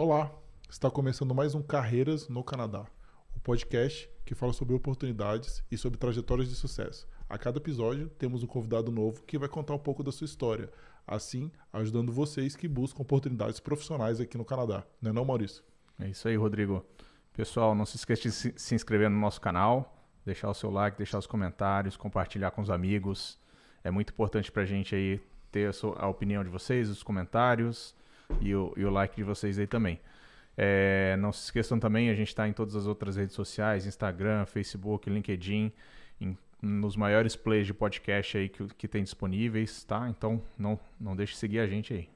Olá, está começando mais um Carreiras no Canadá, o um podcast que fala sobre oportunidades e sobre trajetórias de sucesso. A cada episódio temos um convidado novo que vai contar um pouco da sua história, assim ajudando vocês que buscam oportunidades profissionais aqui no Canadá. Não é não, Maurício? É isso aí, Rodrigo. Pessoal, não se esqueça de se inscrever no nosso canal, deixar o seu like, deixar os comentários, compartilhar com os amigos. É muito importante para a gente aí ter a, sua, a opinião de vocês, os comentários e o, e o like de vocês aí também. É, não se esqueçam também, a gente está em todas as outras redes sociais, Instagram, Facebook, LinkedIn, em, nos maiores plays de podcast aí que, que tem disponíveis, tá? Então não, não deixe de seguir a gente aí.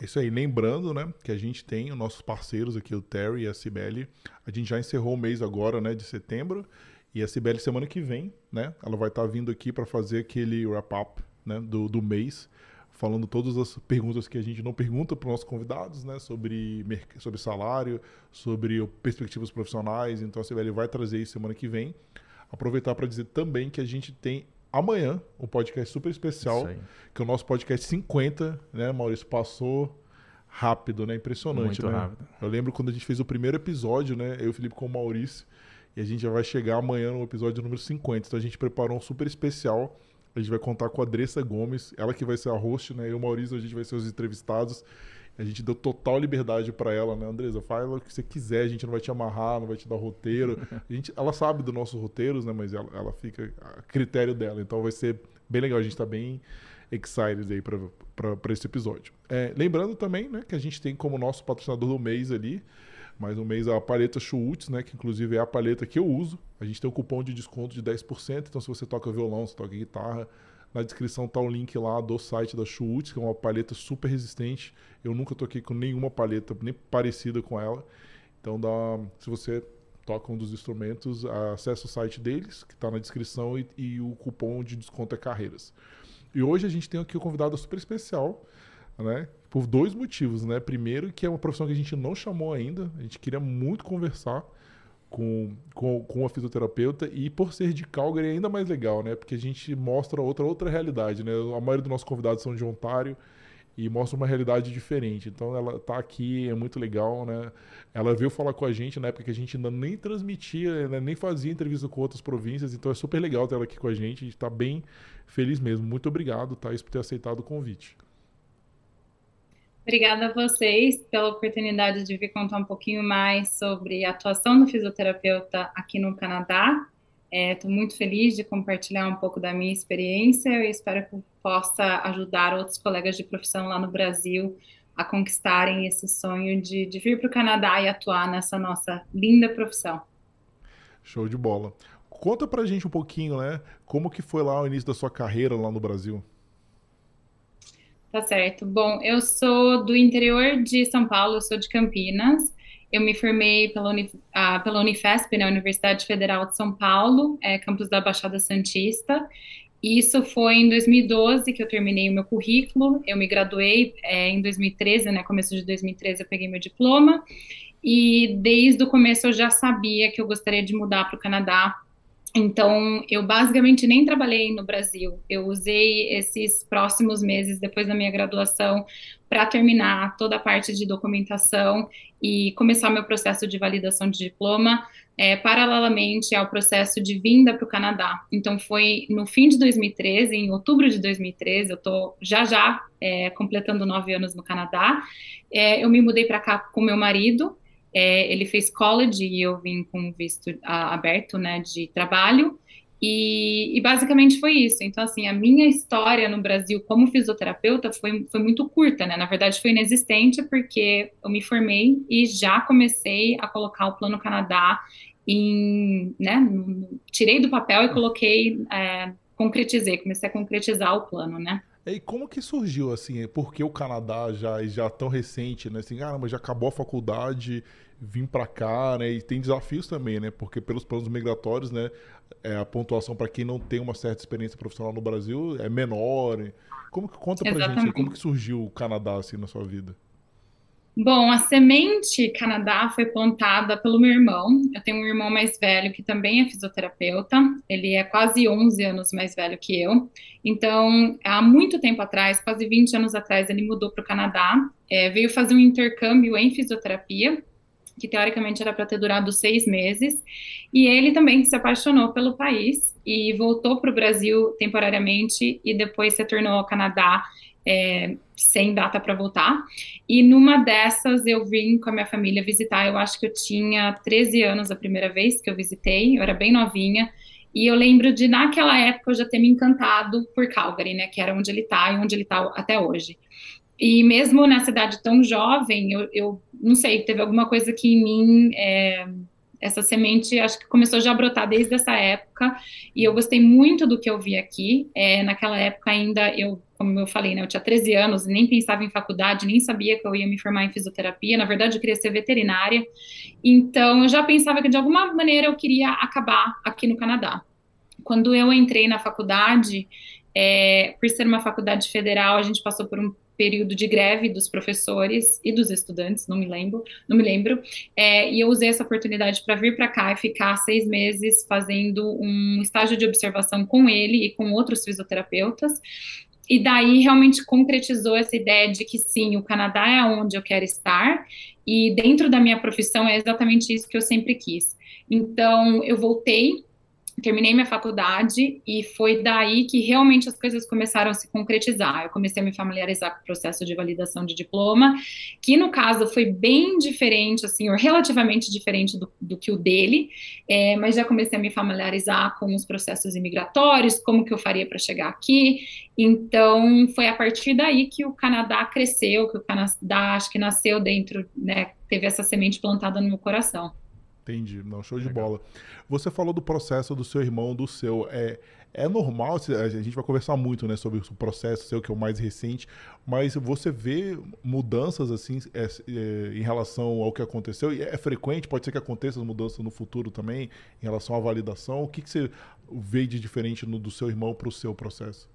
É isso aí. Lembrando, né, que a gente tem os nossos parceiros aqui, o Terry e a Cibele. A gente já encerrou o mês agora, né, de setembro. E a Cibele, semana que vem, né, ela vai estar tá vindo aqui para fazer aquele wrap-up né, do, do mês falando todas as perguntas que a gente não pergunta para os nossos convidados, né, sobre, sobre salário, sobre perspectivas profissionais. Então a CBL vai trazer isso semana que vem. Aproveitar para dizer também que a gente tem amanhã um podcast super especial, que é o nosso podcast 50, né, Maurício? Passou rápido, né? Impressionante, Muito né? rápido. Eu lembro quando a gente fez o primeiro episódio, né? Eu e o Felipe com o Maurício. E a gente já vai chegar amanhã no episódio número 50. Então a gente preparou um super especial a gente vai contar com a Andressa Gomes, ela que vai ser a host, né? E o Maurício, a gente vai ser os entrevistados. A gente deu total liberdade para ela, né, Andresa? Fala o que você quiser, a gente não vai te amarrar, não vai te dar roteiro. A gente, ela sabe dos nossos roteiros, né? Mas ela, ela fica a critério dela. Então vai ser bem legal. A gente tá bem excited aí para esse episódio. É, lembrando também, né, que a gente tem como nosso patrocinador do mês ali mais um mês a paleta Schultz, né, que inclusive é a paleta que eu uso. A gente tem um cupom de desconto de 10%, então se você toca violão, se toca guitarra, na descrição tá o link lá do site da Schultz, que é uma paleta super resistente. Eu nunca toquei com nenhuma paleta nem parecida com ela. Então dá, se você toca um dos instrumentos, acesse o site deles, que está na descrição, e, e, o cupom de desconto é Carreiras. E hoje a gente tem aqui um convidado super especial, né? Por dois motivos, né? Primeiro, que é uma profissão que a gente não chamou ainda, a gente queria muito conversar com, com, com a fisioterapeuta e por ser de Calgary é ainda mais legal, né? Porque a gente mostra outra outra realidade, né? A maioria dos nossos convidados são de Ontário e mostra uma realidade diferente. Então ela tá aqui, é muito legal, né? Ela veio falar com a gente na época que a gente ainda nem transmitia, né? nem fazia entrevista com outras províncias, então é super legal ter ela aqui com a gente, a gente tá bem feliz mesmo. Muito obrigado, Thais, por ter aceitado o convite. Obrigada a vocês pela oportunidade de vir contar um pouquinho mais sobre a atuação do fisioterapeuta aqui no Canadá. Estou é, muito feliz de compartilhar um pouco da minha experiência e espero que possa ajudar outros colegas de profissão lá no Brasil a conquistarem esse sonho de, de vir para o Canadá e atuar nessa nossa linda profissão. Show de bola. Conta pra gente um pouquinho, né? Como que foi lá o início da sua carreira lá no Brasil? Tá certo. Bom, eu sou do interior de São Paulo, eu sou de Campinas. Eu me formei pela, Uni, ah, pela Unifesp, na né, Universidade Federal de São Paulo, é, campus da Baixada Santista. Isso foi em 2012 que eu terminei o meu currículo. Eu me graduei é, em 2013, né? Começo de 2013 eu peguei meu diploma. E desde o começo eu já sabia que eu gostaria de mudar para o Canadá então, eu basicamente nem trabalhei no Brasil. Eu usei esses próximos meses depois da minha graduação para terminar toda a parte de documentação e começar meu processo de validação de diploma, é, paralelamente ao processo de vinda para o Canadá. Então, foi no fim de 2013, em outubro de 2013, eu estou já já é, completando nove anos no Canadá. É, eu me mudei para cá com meu marido. É, ele fez college e eu vim com visto a, aberto, né, de trabalho. E, e, basicamente foi isso. Então, assim, a minha história no Brasil como fisioterapeuta foi, foi muito curta, né? Na verdade, foi inexistente porque eu me formei e já comecei a colocar o Plano Canadá em, né? Tirei do papel e coloquei, é, concretizei, comecei a concretizar o plano, né? E como que surgiu, assim, porque o Canadá já já tão recente, né? Assim, ah, mas já acabou a faculdade, vim para cá, né? E tem desafios também, né? Porque pelos planos migratórios, né? É, a pontuação para quem não tem uma certa experiência profissional no Brasil é menor. Como que conta pra Exatamente. gente, como que surgiu o Canadá assim na sua vida? Bom, a semente Canadá foi plantada pelo meu irmão. Eu tenho um irmão mais velho que também é fisioterapeuta. Ele é quase 11 anos mais velho que eu. Então, há muito tempo atrás, quase 20 anos atrás, ele mudou para o Canadá, é, veio fazer um intercâmbio em fisioterapia, que teoricamente era para ter durado seis meses. E ele também se apaixonou pelo país e voltou para o Brasil temporariamente e depois se tornou ao Canadá é, sem data para voltar. E numa dessas eu vim com a minha família visitar. Eu acho que eu tinha 13 anos a primeira vez que eu visitei, eu era bem novinha. E eu lembro de, naquela época, eu já ter me encantado por Calgary, né? Que era onde ele está e onde ele está até hoje. E mesmo na cidade tão jovem, eu, eu não sei, teve alguma coisa que em mim. É, essa semente acho que começou já a brotar desde essa época e eu gostei muito do que eu vi aqui. É, naquela época ainda eu, como eu falei, né, eu tinha 13 anos, nem pensava em faculdade, nem sabia que eu ia me formar em fisioterapia. Na verdade, eu queria ser veterinária. Então, eu já pensava que de alguma maneira eu queria acabar aqui no Canadá. Quando eu entrei na faculdade, é, por ser uma faculdade federal, a gente passou por um período de greve dos professores e dos estudantes, não me lembro, não me lembro, é, e eu usei essa oportunidade para vir para cá e ficar seis meses fazendo um estágio de observação com ele e com outros fisioterapeutas. E daí realmente concretizou essa ideia de que sim, o Canadá é onde eu quero estar, e dentro da minha profissão é exatamente isso que eu sempre quis. Então, eu voltei terminei minha faculdade e foi daí que realmente as coisas começaram a se concretizar. Eu comecei a me familiarizar com o processo de validação de diploma, que no caso foi bem diferente, assim, ou relativamente diferente do, do que o dele, é, mas já comecei a me familiarizar com os processos imigratórios, como que eu faria para chegar aqui. Então, foi a partir daí que o Canadá cresceu, que o Canadá acho que nasceu dentro, né, teve essa semente plantada no meu coração. Entendi, não, show Legal. de bola. Você falou do processo do seu irmão, do seu. É, é normal, a gente vai conversar muito né, sobre o processo seu, que é o mais recente, mas você vê mudanças assim é, é, em relação ao que aconteceu? E é frequente, pode ser que aconteça mudanças no futuro também, em relação à validação. O que, que você vê de diferente no, do seu irmão para o seu processo?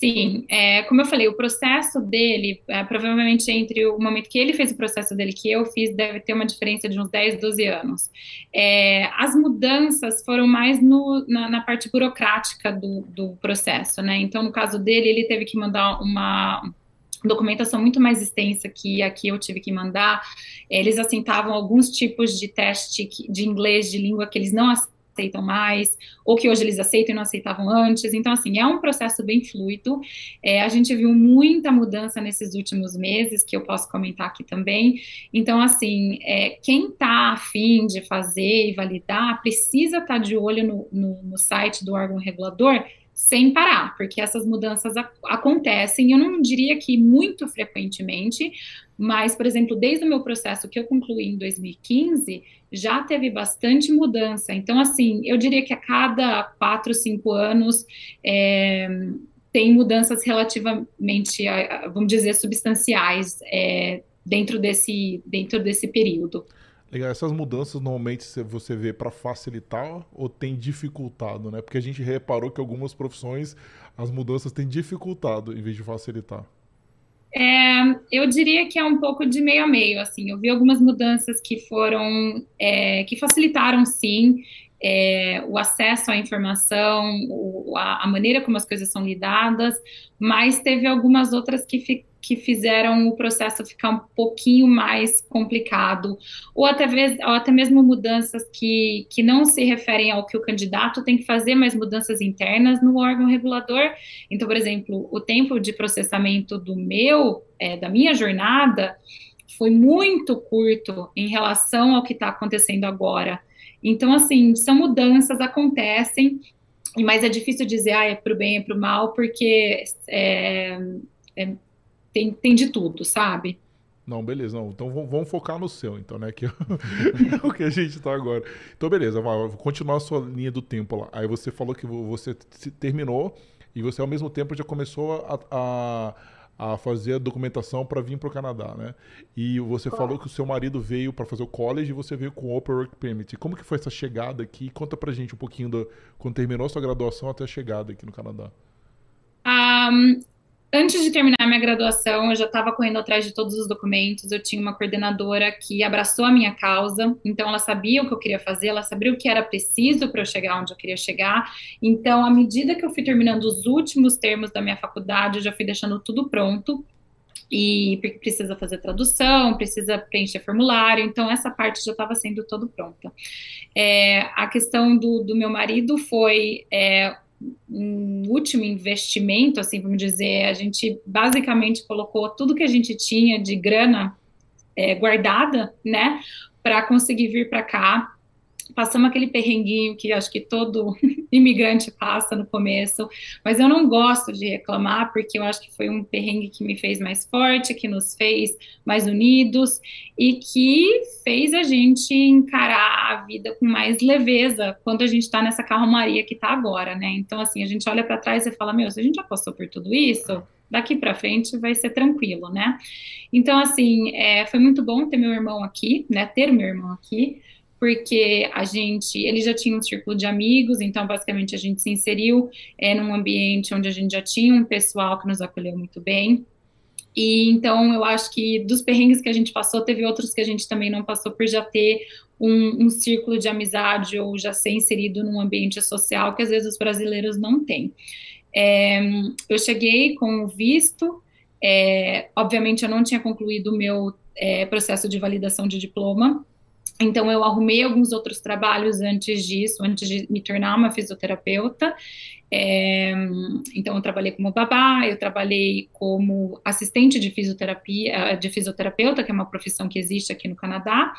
Sim, é, como eu falei, o processo dele, é, provavelmente entre o momento que ele fez o processo dele que eu fiz, deve ter uma diferença de uns 10, 12 anos. É, as mudanças foram mais no, na, na, parte burocrática do, do processo, né? Então, no caso dele, ele teve que mandar uma documentação muito mais extensa que aqui eu tive que mandar. Eles assentavam alguns tipos de teste de inglês, de língua que eles não aceitam mais, ou que hoje eles aceitam e não aceitavam antes. Então, assim, é um processo bem fluido. É, a gente viu muita mudança nesses últimos meses, que eu posso comentar aqui também. Então, assim, é, quem está afim de fazer e validar, precisa estar tá de olho no, no, no site do órgão regulador sem parar, porque essas mudanças acontecem, eu não diria que muito frequentemente, mas, por exemplo, desde o meu processo que eu concluí em 2015, já teve bastante mudança. Então, assim, eu diria que a cada quatro, cinco anos é, tem mudanças relativamente, vamos dizer, substanciais é, dentro, desse, dentro desse período. Legal, essas mudanças normalmente você vê para facilitar ou tem dificultado, né? Porque a gente reparou que algumas profissões as mudanças têm dificultado em vez de facilitar. É, eu diria que é um pouco de meio a meio, assim. Eu vi algumas mudanças que foram, é, que facilitaram, sim, é, o acesso à informação, o, a, a, maneira como as coisas são lidadas, mas teve algumas outras que, fi, que fizeram o processo ficar um pouquinho mais complicado, ou até, vez, ou até mesmo mudanças que, que não se referem ao que o candidato tem que fazer, mas mudanças internas no órgão regulador. Então, por exemplo, o tempo de processamento do meu, é, da minha jornada, foi muito curto em relação ao que está acontecendo agora. Então, assim, são mudanças, acontecem, mas é difícil dizer, ah, é para o bem, é para o mal, porque é, é tem, tem de tudo, sabe? Não, beleza. Não. Então vamos focar no seu, então, né? Que é o que a gente está agora. Então, beleza, vai, vou continuar a sua linha do tempo lá. Aí você falou que você terminou e você, ao mesmo tempo, já começou a, a, a fazer a documentação para vir para o Canadá, né? E você claro. falou que o seu marido veio para fazer o college e você veio com o Open Work Permit. Como que foi essa chegada aqui? Conta pra gente um pouquinho do, quando terminou a sua graduação até a chegada aqui no Canadá. Um, antes de terminar minha graduação, eu já estava correndo atrás de todos os documentos. Eu tinha uma coordenadora que abraçou a minha causa, então ela sabia o que eu queria fazer, ela sabia o que era preciso para eu chegar onde eu queria chegar. Então, à medida que eu fui terminando os últimos termos da minha faculdade, eu já fui deixando tudo pronto. E precisa fazer tradução, precisa preencher formulário, então essa parte já estava sendo todo pronta. É, a questão do, do meu marido foi é, um último investimento, assim, vamos dizer, a gente basicamente colocou tudo que a gente tinha de grana é, guardada, né, para conseguir vir para cá passamos aquele perrenguinho que acho que todo imigrante passa no começo, mas eu não gosto de reclamar porque eu acho que foi um perrengue que me fez mais forte, que nos fez mais unidos e que fez a gente encarar a vida com mais leveza quando a gente está nessa calmaria que está agora, né? Então, assim, a gente olha para trás e fala: Meu, se a gente já passou por tudo isso, daqui para frente vai ser tranquilo, né? Então, assim, é, foi muito bom ter meu irmão aqui, né? Ter meu irmão aqui porque a gente, ele já tinha um círculo de amigos, então basicamente a gente se inseriu é, num ambiente onde a gente já tinha um pessoal que nos acolheu muito bem. E então eu acho que dos perrengues que a gente passou, teve outros que a gente também não passou por já ter um, um círculo de amizade ou já ser inserido num ambiente social que às vezes os brasileiros não têm. É, eu cheguei com o visto, é, obviamente eu não tinha concluído o meu é, processo de validação de diploma, então, eu arrumei alguns outros trabalhos antes disso, antes de me tornar uma fisioterapeuta. É, então, eu trabalhei como babá, eu trabalhei como assistente de fisioterapia, de fisioterapeuta, que é uma profissão que existe aqui no Canadá.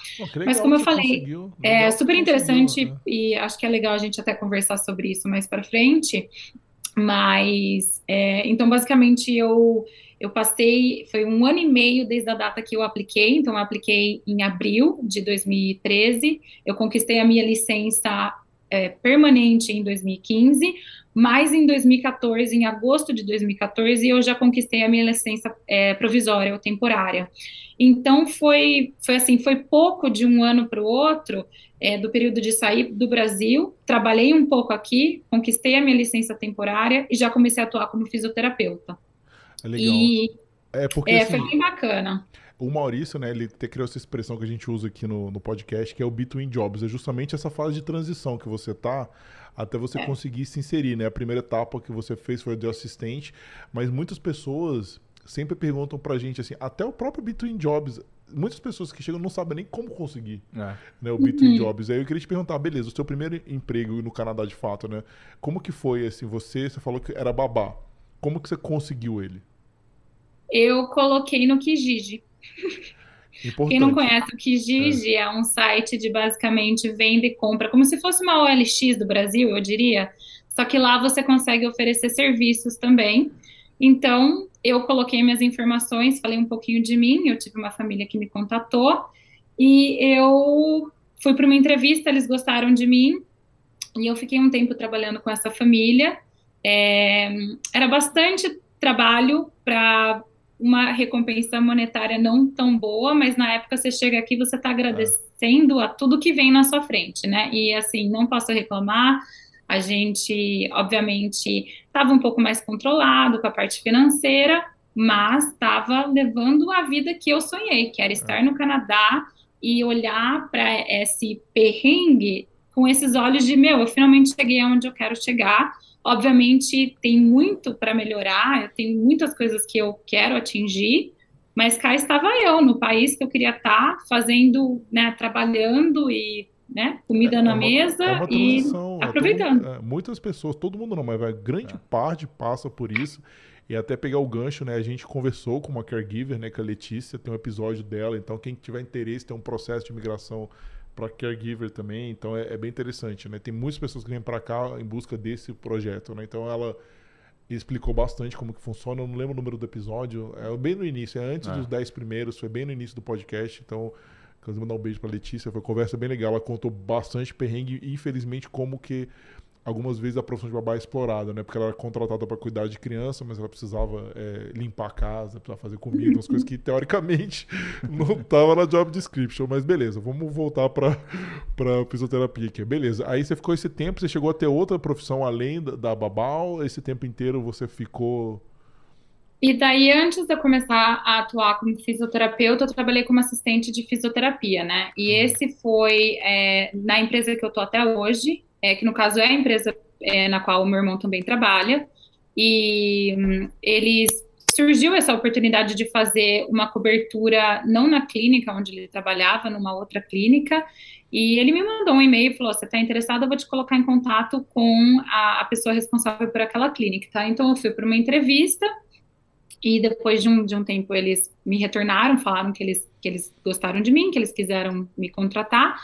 Mas, como eu falei, é super interessante né? e acho que é legal a gente até conversar sobre isso mais para frente. Mas, é, então, basicamente, eu eu passei, foi um ano e meio desde a data que eu apliquei, então eu apliquei em abril de 2013, eu conquistei a minha licença é, permanente em 2015, mas em 2014, em agosto de 2014, eu já conquistei a minha licença é, provisória ou temporária. Então foi, foi assim, foi pouco de um ano para o outro, é, do período de sair do Brasil, trabalhei um pouco aqui, conquistei a minha licença temporária e já comecei a atuar como fisioterapeuta. É legal. E é porque é, assim, foi bem bacana. O Maurício, né, ele te criou essa expressão que a gente usa aqui no, no podcast, que é o between jobs. É justamente essa fase de transição que você tá até você é. conseguir se inserir, né? A primeira etapa que você fez foi de assistente, mas muitas pessoas sempre perguntam pra gente assim, até o próprio between jobs, muitas pessoas que chegam não sabem nem como conseguir é. né, o between uhum. jobs. Aí eu queria te perguntar, beleza, o seu primeiro emprego no Canadá de fato, né? Como que foi assim, você, você falou que era babá. Como que você conseguiu ele? Eu coloquei no Kijiji. Importante. Quem não conhece o Kijiji é. é. um site de basicamente venda e compra, como se fosse uma OLX do Brasil, eu diria. Só que lá você consegue oferecer serviços também. Então, eu coloquei minhas informações, falei um pouquinho de mim. Eu tive uma família que me contatou e eu fui para uma entrevista. Eles gostaram de mim e eu fiquei um tempo trabalhando com essa família. É, era bastante trabalho para uma recompensa monetária não tão boa, mas na época você chega aqui você está agradecendo a tudo que vem na sua frente, né? E assim, não posso reclamar. A gente, obviamente, estava um pouco mais controlado com a parte financeira, mas estava levando a vida que eu sonhei, que era estar é. no Canadá e olhar para esse perrengue com esses olhos de meu, eu finalmente cheguei aonde eu quero chegar Obviamente, tem muito para melhorar, eu tenho muitas coisas que eu quero atingir, mas cá estava eu, no país que eu queria estar, fazendo, né, trabalhando e né, comida é, na é uma, mesa é e aproveitando. Mundo, é, muitas pessoas, todo mundo não, mas vai, grande é. parte passa por isso. E até pegar o gancho, né? A gente conversou com uma caregiver, né? Com a Letícia, tem um episódio dela. Então, quem tiver interesse, tem um processo de migração para caregiver também, então é, é, bem interessante, né? Tem muitas pessoas que vêm para cá em busca desse projeto, né? Então ela explicou bastante como que funciona, eu não lembro o número do episódio, é bem no início, é antes é. dos 10 primeiros, foi bem no início do podcast, então quero mandar um beijo para Letícia, foi uma conversa bem legal, ela contou bastante perrengue infelizmente como que algumas vezes a profissão de babá é explorada, né? Porque ela era contratada para cuidar de criança, mas ela precisava é, limpar a casa, precisava fazer comida, umas coisas que teoricamente não tava na job description. Mas beleza, vamos voltar para para fisioterapia aqui. Beleza. Aí você ficou esse tempo, você chegou a ter outra profissão além da, da babá? Ou esse tempo inteiro você ficou E daí, antes de eu começar a atuar como fisioterapeuta, eu trabalhei como assistente de fisioterapia, né? E uhum. esse foi é, na empresa que eu tô até hoje, é, que no caso é a empresa é, na qual o meu irmão também trabalha. E hum, eles surgiu essa oportunidade de fazer uma cobertura não na clínica onde ele trabalhava, numa outra clínica, e ele me mandou um e-mail e falou: "Você está interessado? Eu vou te colocar em contato com a, a pessoa responsável por aquela clínica, tá?" Então eu fui para uma entrevista e depois de um, de um tempo eles me retornaram, falaram que eles, que eles gostaram de mim, que eles quiseram me contratar.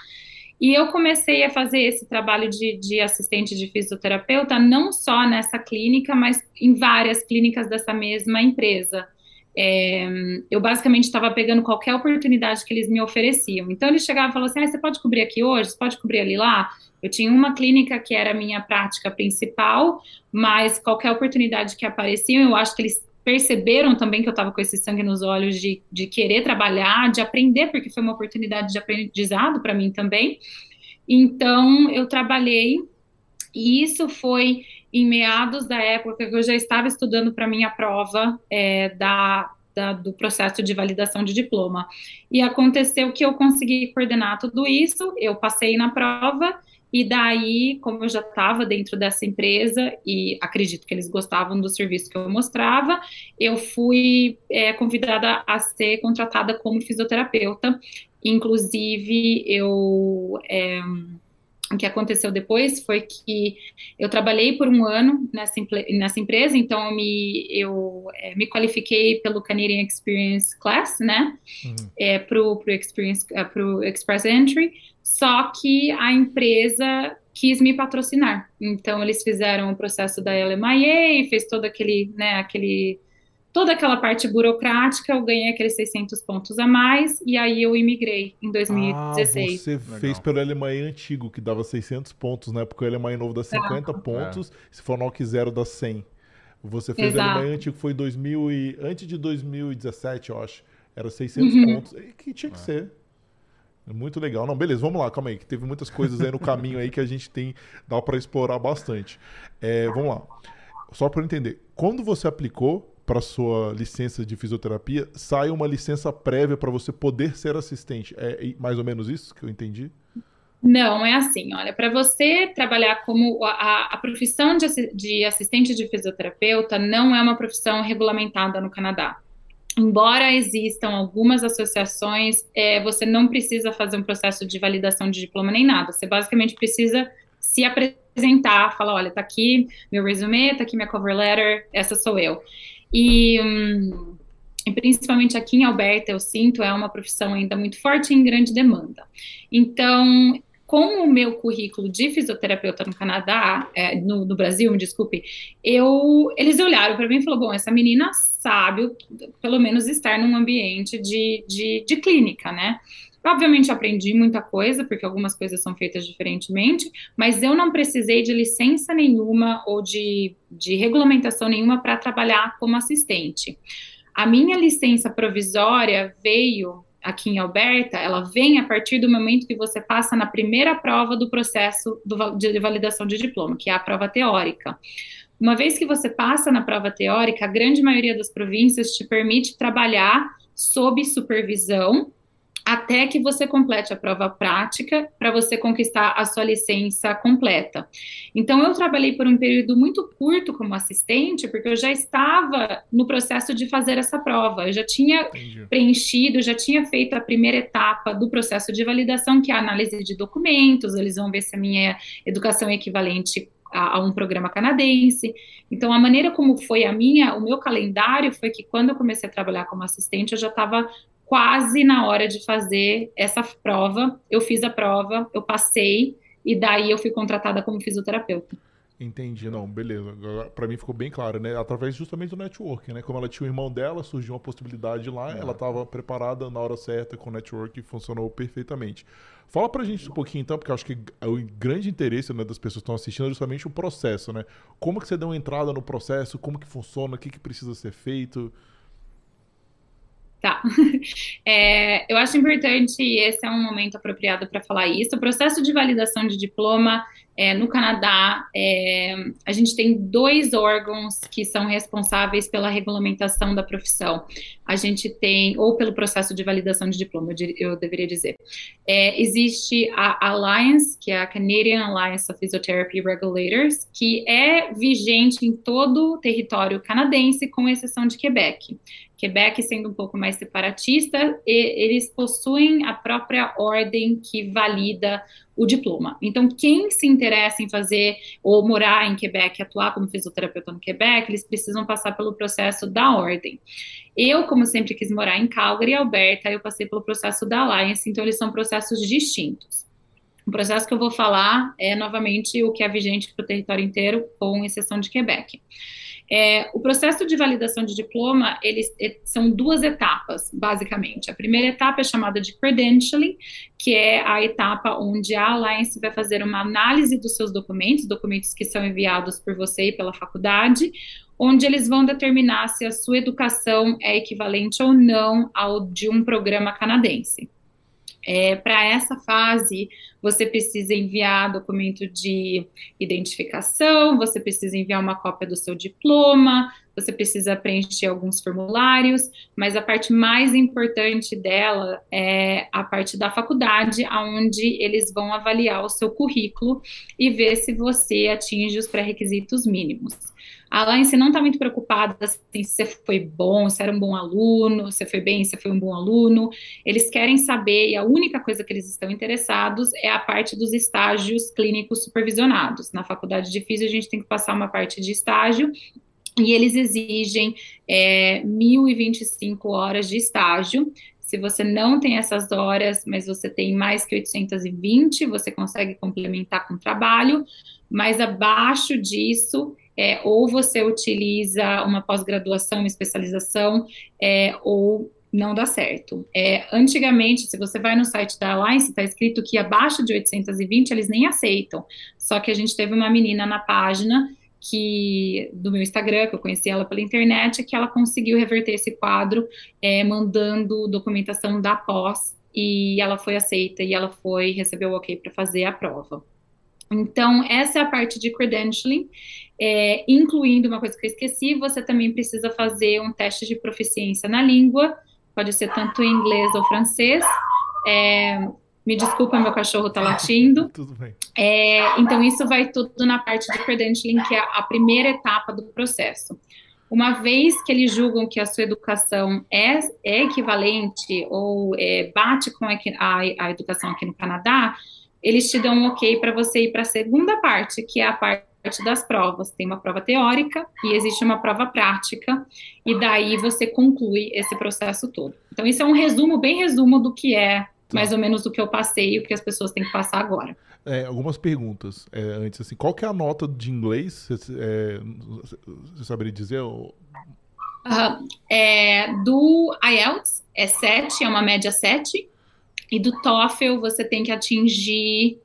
E eu comecei a fazer esse trabalho de, de, assistente de fisioterapeuta, não só nessa clínica, mas em várias clínicas dessa mesma empresa. É, eu basicamente estava pegando qualquer oportunidade que eles me ofereciam. Então eles chegavam e falavam assim: ah, você pode cobrir aqui hoje, você pode cobrir ali lá. Eu tinha uma clínica que era a minha prática principal, mas qualquer oportunidade que aparecia, eu acho que eles perceberam também que eu estava com esse sangue nos olhos de, de querer trabalhar, de aprender, porque foi uma oportunidade de aprendizado para mim também. Então, eu trabalhei, e isso foi em meados da época que eu já estava estudando para minha prova é, da, da, do processo de validação de diploma. E aconteceu que eu consegui coordenar tudo isso, eu passei na prova e daí, como eu já estava dentro dessa empresa e acredito que eles gostavam do serviço que eu mostrava, eu fui é, convidada a ser contratada como fisioterapeuta. Inclusive, eu. É, o que aconteceu depois foi que eu trabalhei por um ano nessa, nessa empresa, então eu me, eu, é, me qualifiquei pelo Canadian Experience Class, né, uhum. é, para o Experience, uh, pro Express Entry, só que a empresa quis me patrocinar. Então eles fizeram o processo da LMIA, fez todo aquele, né, aquele toda aquela parte burocrática, eu ganhei aqueles 600 pontos a mais e aí eu imigrei em 2016. Ah, você Legal. fez pelo LMI antigo, que dava 600 pontos, né? Porque o LMI novo dá 50 pontos, é. se for NOC zero dá 100. Você fez Exato. o LMI antigo, foi 2000 e... antes de 2017, eu acho. Era 600 uhum. pontos, que tinha que é. ser. Muito legal. Não, beleza, vamos lá, calma aí, que teve muitas coisas aí no caminho aí que a gente tem, dá para explorar bastante. É, vamos lá. Só para entender, quando você aplicou para sua licença de fisioterapia, sai uma licença prévia para você poder ser assistente. É mais ou menos isso que eu entendi? Não, é assim, olha, para você trabalhar como a, a profissão de, de assistente de fisioterapeuta não é uma profissão regulamentada no Canadá embora existam algumas associações, é, você não precisa fazer um processo de validação de diploma nem nada. Você basicamente precisa se apresentar, falar, olha, tá aqui meu resume, tá aqui minha cover letter, essa sou eu. E, hum, e principalmente aqui em Alberta, eu sinto, é uma profissão ainda muito forte e em grande demanda. Então, com o meu currículo de fisioterapeuta no Canadá, é, no, no, Brasil, me desculpe, eu, eles olharam para mim e falaram: bom, essa menina sabe, pelo menos, estar num ambiente de, de, de clínica, né? Obviamente, aprendi muita coisa, porque algumas coisas são feitas diferentemente, mas eu não precisei de licença nenhuma ou de, de regulamentação nenhuma para trabalhar como assistente. A minha licença provisória veio aqui em Alberta, ela vem a partir do momento que você passa na primeira prova do processo do, de validação de diploma, que é a prova teórica. Uma vez que você passa na prova teórica, a grande maioria das províncias te permite trabalhar sob supervisão até que você complete a prova prática para você conquistar a sua licença completa. Então, eu trabalhei por um período muito curto como assistente, porque eu já estava no processo de fazer essa prova. Eu já tinha Entendi. preenchido, já tinha feito a primeira etapa do processo de validação, que é a análise de documentos. Eles vão ver se a minha educação é equivalente a, a, um programa canadense. Então, a maneira como foi a minha, o meu calendário foi que quando eu comecei a trabalhar como assistente, eu já estava quase na hora de fazer essa prova. Eu fiz a prova, eu passei e daí eu fui contratada como fisioterapeuta. Entendi, não, beleza. Para mim ficou bem claro, né? Através justamente do networking, né? Como ela tinha o irmão dela, surgiu uma possibilidade lá, é. ela estava preparada na hora certa com o network e funcionou perfeitamente. Fala pra gente um pouquinho então, porque eu acho que o grande interesse né, das pessoas que estão assistindo é justamente o processo, né? Como que você deu uma entrada no processo, como que funciona, o que, que precisa ser feito? Tá. É, eu acho importante, esse é um momento apropriado para falar isso. O processo de validação de diploma é, no Canadá, é, a gente tem dois órgãos que são responsáveis pela regulamentação da profissão. A gente tem, ou pelo processo de validação de diploma, eu, eu deveria dizer. É, existe a Alliance, que é a Canadian Alliance of Physiotherapy Regulators, que é vigente em todo o território canadense, com exceção de Quebec. Quebec sendo um pouco mais separatista, eles possuem a própria ordem que valida o diploma. Então, quem se interessa em fazer ou morar em Quebec, atuar como fisioterapeuta no Quebec, eles precisam passar pelo processo da ordem. Eu, como sempre quis morar em Calgary, Alberta, eu passei pelo processo da Alliance, então eles são processos distintos. O processo que eu vou falar é novamente o que é vigente para o território inteiro, com exceção de Quebec. É, o processo de validação de diploma, eles é, são duas etapas, basicamente. A primeira etapa é chamada de credentialing, que é a etapa onde a Alliance vai fazer uma análise dos seus documentos, documentos que são enviados por você e pela faculdade, onde eles vão determinar se a sua educação é equivalente ou não ao de um programa canadense. É, Para essa fase, você precisa enviar documento de identificação, você precisa enviar uma cópia do seu diploma, você precisa preencher alguns formulários, mas a parte mais importante dela é a parte da faculdade, onde eles vão avaliar o seu currículo e ver se você atinge os pré-requisitos mínimos. A Alliance não está muito preocupada assim, se você foi bom, se era um bom aluno, se foi bem, se foi um bom aluno. Eles querem saber, e a única coisa que eles estão interessados é a parte dos estágios clínicos supervisionados. Na faculdade de física, a gente tem que passar uma parte de estágio, e eles exigem é, 1.025 horas de estágio. Se você não tem essas horas, mas você tem mais que 820, você consegue complementar com trabalho, mas abaixo disso, é, ou você utiliza uma pós-graduação, uma especialização, é, ou não dá certo. É, antigamente, se você vai no site da Alliance, está escrito que abaixo de 820 eles nem aceitam. Só que a gente teve uma menina na página que do meu Instagram, que eu conheci ela pela internet, que ela conseguiu reverter esse quadro, é, mandando documentação da pós, e ela foi aceita e ela foi recebeu o ok para fazer a prova. Então, essa é a parte de credentialing, é, incluindo uma coisa que eu esqueci, você também precisa fazer um teste de proficiência na língua, pode ser tanto em inglês ou francês. É, me desculpa, meu cachorro está latindo. Tudo bem. É, então, isso vai tudo na parte de credentialing, que é a primeira etapa do processo. Uma vez que eles julgam que a sua educação é, é equivalente ou é, bate com a, a, a educação aqui no Canadá, eles te dão um ok para você ir para a segunda parte, que é a parte das provas. Tem uma prova teórica e existe uma prova prática, e daí você conclui esse processo todo. Então, isso é um resumo, bem resumo do que é tá. mais ou menos o que eu passei e o que as pessoas têm que passar agora. É, algumas perguntas é, antes, assim, qual que é a nota de inglês? Você, é, você saberia dizer? Uh, é, do IELTS é 7, é uma média 7. E do TOEFL você tem que atingir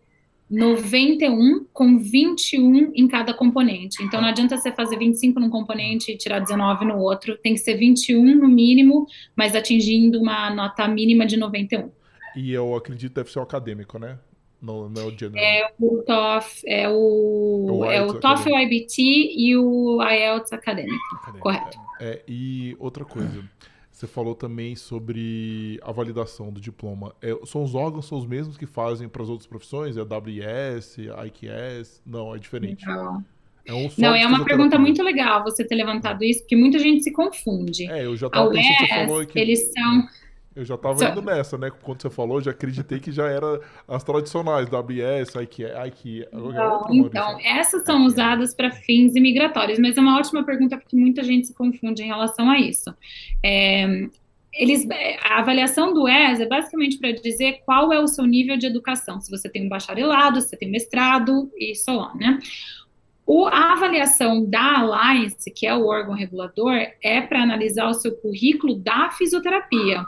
91 com 21 em cada componente. Então não adianta você fazer 25 num componente e tirar 19 no outro, tem que ser 21 no mínimo, mas atingindo uma nota mínima de 91. E eu acredito que deve ser o acadêmico, né? Não, não é o general. É o TOEFL, é o, o, é o TOEFL IBT e o IELTS acadêmico. acadêmico correto. É, é, e outra coisa. Você falou também sobre a validação do diploma. É, são os órgãos são os mesmos que fazem para as outras profissões? É a WS, a IQS? Não, é diferente. Não. É um Não, é uma pergunta muito legal você ter levantado isso, porque muita gente se confunde. É, eu já estava pensando, você falou que... Eles são eu já estava indo nessa, né? Quando você falou, já acreditei que já era as tradicionais da ABS, IKE, IKE Não, então, essas são usadas para fins imigratórios, mas é uma ótima pergunta porque muita gente se confunde em relação a isso. É, eles, a avaliação do ES é basicamente para dizer qual é o seu nível de educação, se você tem um bacharelado, se você tem mestrado e so on, né? O, a avaliação da Alliance, que é o órgão regulador, é para analisar o seu currículo da fisioterapia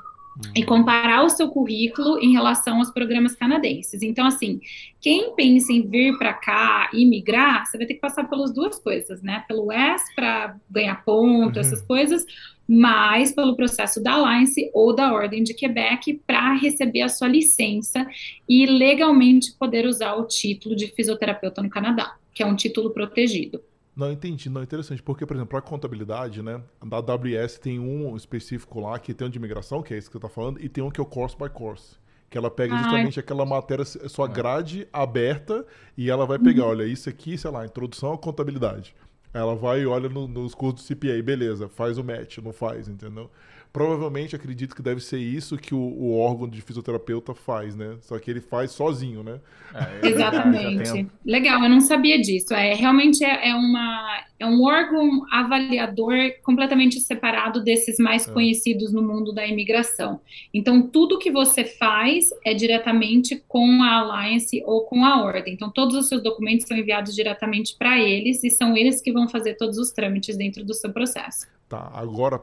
e comparar o seu currículo em relação aos programas canadenses. Então, assim, quem pensa em vir para cá e migrar, você vai ter que passar pelas duas coisas, né? Pelo ES para ganhar ponto, uhum. essas coisas, mas pelo processo da Alliance ou da Ordem de Quebec para receber a sua licença e legalmente poder usar o título de fisioterapeuta no Canadá, que é um título protegido. Não, entendi. Não, interessante. Porque, por exemplo, para contabilidade, né? Da AWS tem um específico lá que tem um de imigração, que é esse que você está falando, e tem um que é o course by course. Que ela pega justamente Ai. aquela matéria, sua é. grade aberta, e ela vai pegar, uhum. olha, isso aqui, sei lá, introdução à contabilidade. Ela vai e olha no, nos cursos do CPA, beleza, faz o match, não faz, entendeu? Provavelmente acredito que deve ser isso que o, o, órgão de fisioterapeuta faz, né? Só que ele faz sozinho, né? É, Exatamente. Tenho... Legal, eu não sabia disso. É realmente é, é, uma, é um órgão avaliador completamente separado desses mais é. conhecidos no mundo da imigração. Então, tudo que você faz é diretamente com a Alliance ou com a Ordem. Então, todos os seus documentos são enviados diretamente para eles e são eles que vão fazer todos os trâmites dentro do seu processo. Tá, agora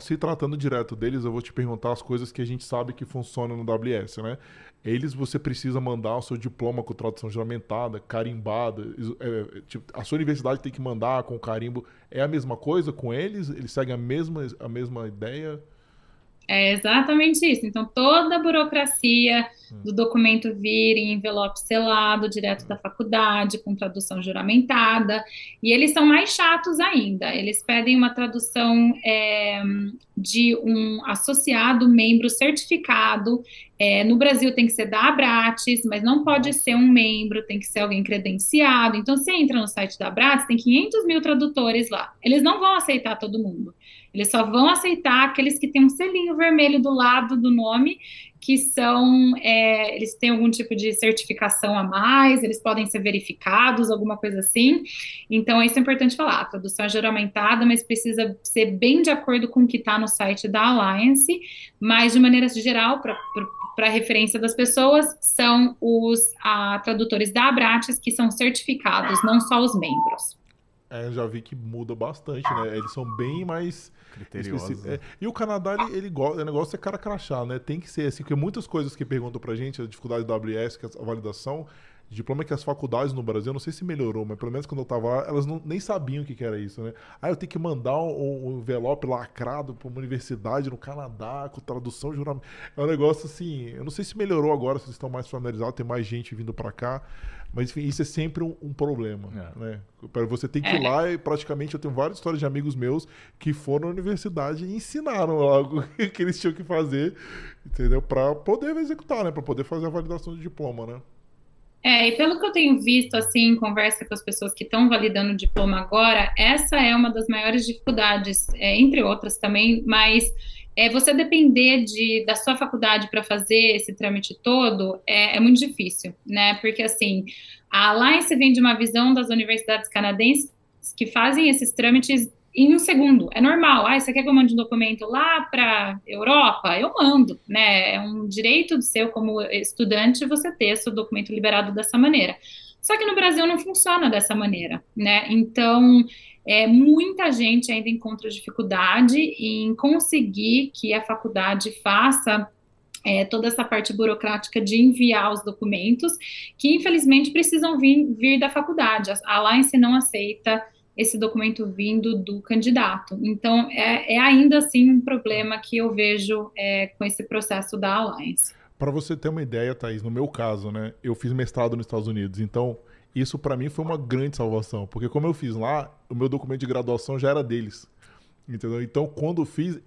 se tratando direto deles, eu vou te perguntar as coisas que a gente sabe que funcionam no WS, né? Eles você precisa mandar o seu diploma com tradução juramentada, carimbada. É, tipo, a sua universidade tem que mandar com carimbo. É a mesma coisa com eles? Eles seguem a mesma, a mesma ideia? É exatamente isso. Então, toda a burocracia do documento vir em envelope selado, direto da faculdade, com tradução juramentada, e eles são mais chatos ainda. Eles pedem uma tradução é, de um associado, membro certificado. É, no Brasil tem que ser da Abrates, mas não pode ser um membro, tem que ser alguém credenciado. Então, você entra no site da Abrates, tem 500 mil tradutores lá. Eles não vão aceitar todo mundo. Eles só vão aceitar aqueles que têm um selinho vermelho do lado do nome, que são, é, eles têm algum tipo de certificação a mais, eles podem ser verificados, alguma coisa assim. Então, isso é importante falar. A tradução é juramentada, mas precisa ser bem de acordo com o que está no site da Alliance, mas de maneira geral, para referência das pessoas, são os a, tradutores da Abrates que são certificados, não só os membros. É, eu já vi que muda bastante, né? Eles são bem mais criteriosos. É, e o Canadá, ele, ele gosta, o negócio é cara crachá, né? Tem que ser assim, porque muitas coisas que perguntam pra gente, a dificuldade da AWS, que é a validação, diploma que as faculdades no Brasil, não sei se melhorou, mas pelo menos quando eu tava lá, elas não, nem sabiam o que, que era isso, né? Ah, eu tenho que mandar um, um envelope lacrado para uma universidade no Canadá, com tradução juramento. É um negócio assim, eu não sei se melhorou agora, se vocês estão mais familiarizados, tem mais gente vindo para cá, mas enfim, isso é sempre um, um problema, é. né? Para você ter que ir é. lá e praticamente eu tenho várias histórias de amigos meus que foram à universidade e ensinaram algo que eles tinham que fazer, entendeu? Para poder executar, né? Para poder fazer a validação de diploma, né? É, e pelo que eu tenho visto, assim, em conversa com as pessoas que estão validando o diploma agora, essa é uma das maiores dificuldades, é, entre outras também, mas é, você depender de, da sua faculdade para fazer esse trâmite todo é, é, muito difícil, né? Porque, assim, a Alliance vem de uma visão das universidades canadenses que fazem esses trâmites em um segundo. É normal. Ah, você quer que eu mande um documento lá para Europa? Eu mando, né? É um direito seu como estudante você ter seu documento liberado dessa maneira. Só que no Brasil não funciona dessa maneira, né? Então, é, muita gente ainda encontra dificuldade em conseguir que a faculdade faça é, toda essa parte burocrática de enviar os documentos, que infelizmente precisam vir, vir da faculdade. A Alliance não aceita esse documento vindo do candidato. Então, é, é ainda assim um problema que eu vejo é, com esse processo da Alliance. Para você ter uma ideia, Thaís, no meu caso, né, eu fiz mestrado nos Estados Unidos, então isso para mim foi uma grande salvação, porque como eu fiz lá, o meu documento de graduação já era deles. Entendeu? Então, quando eu fiz,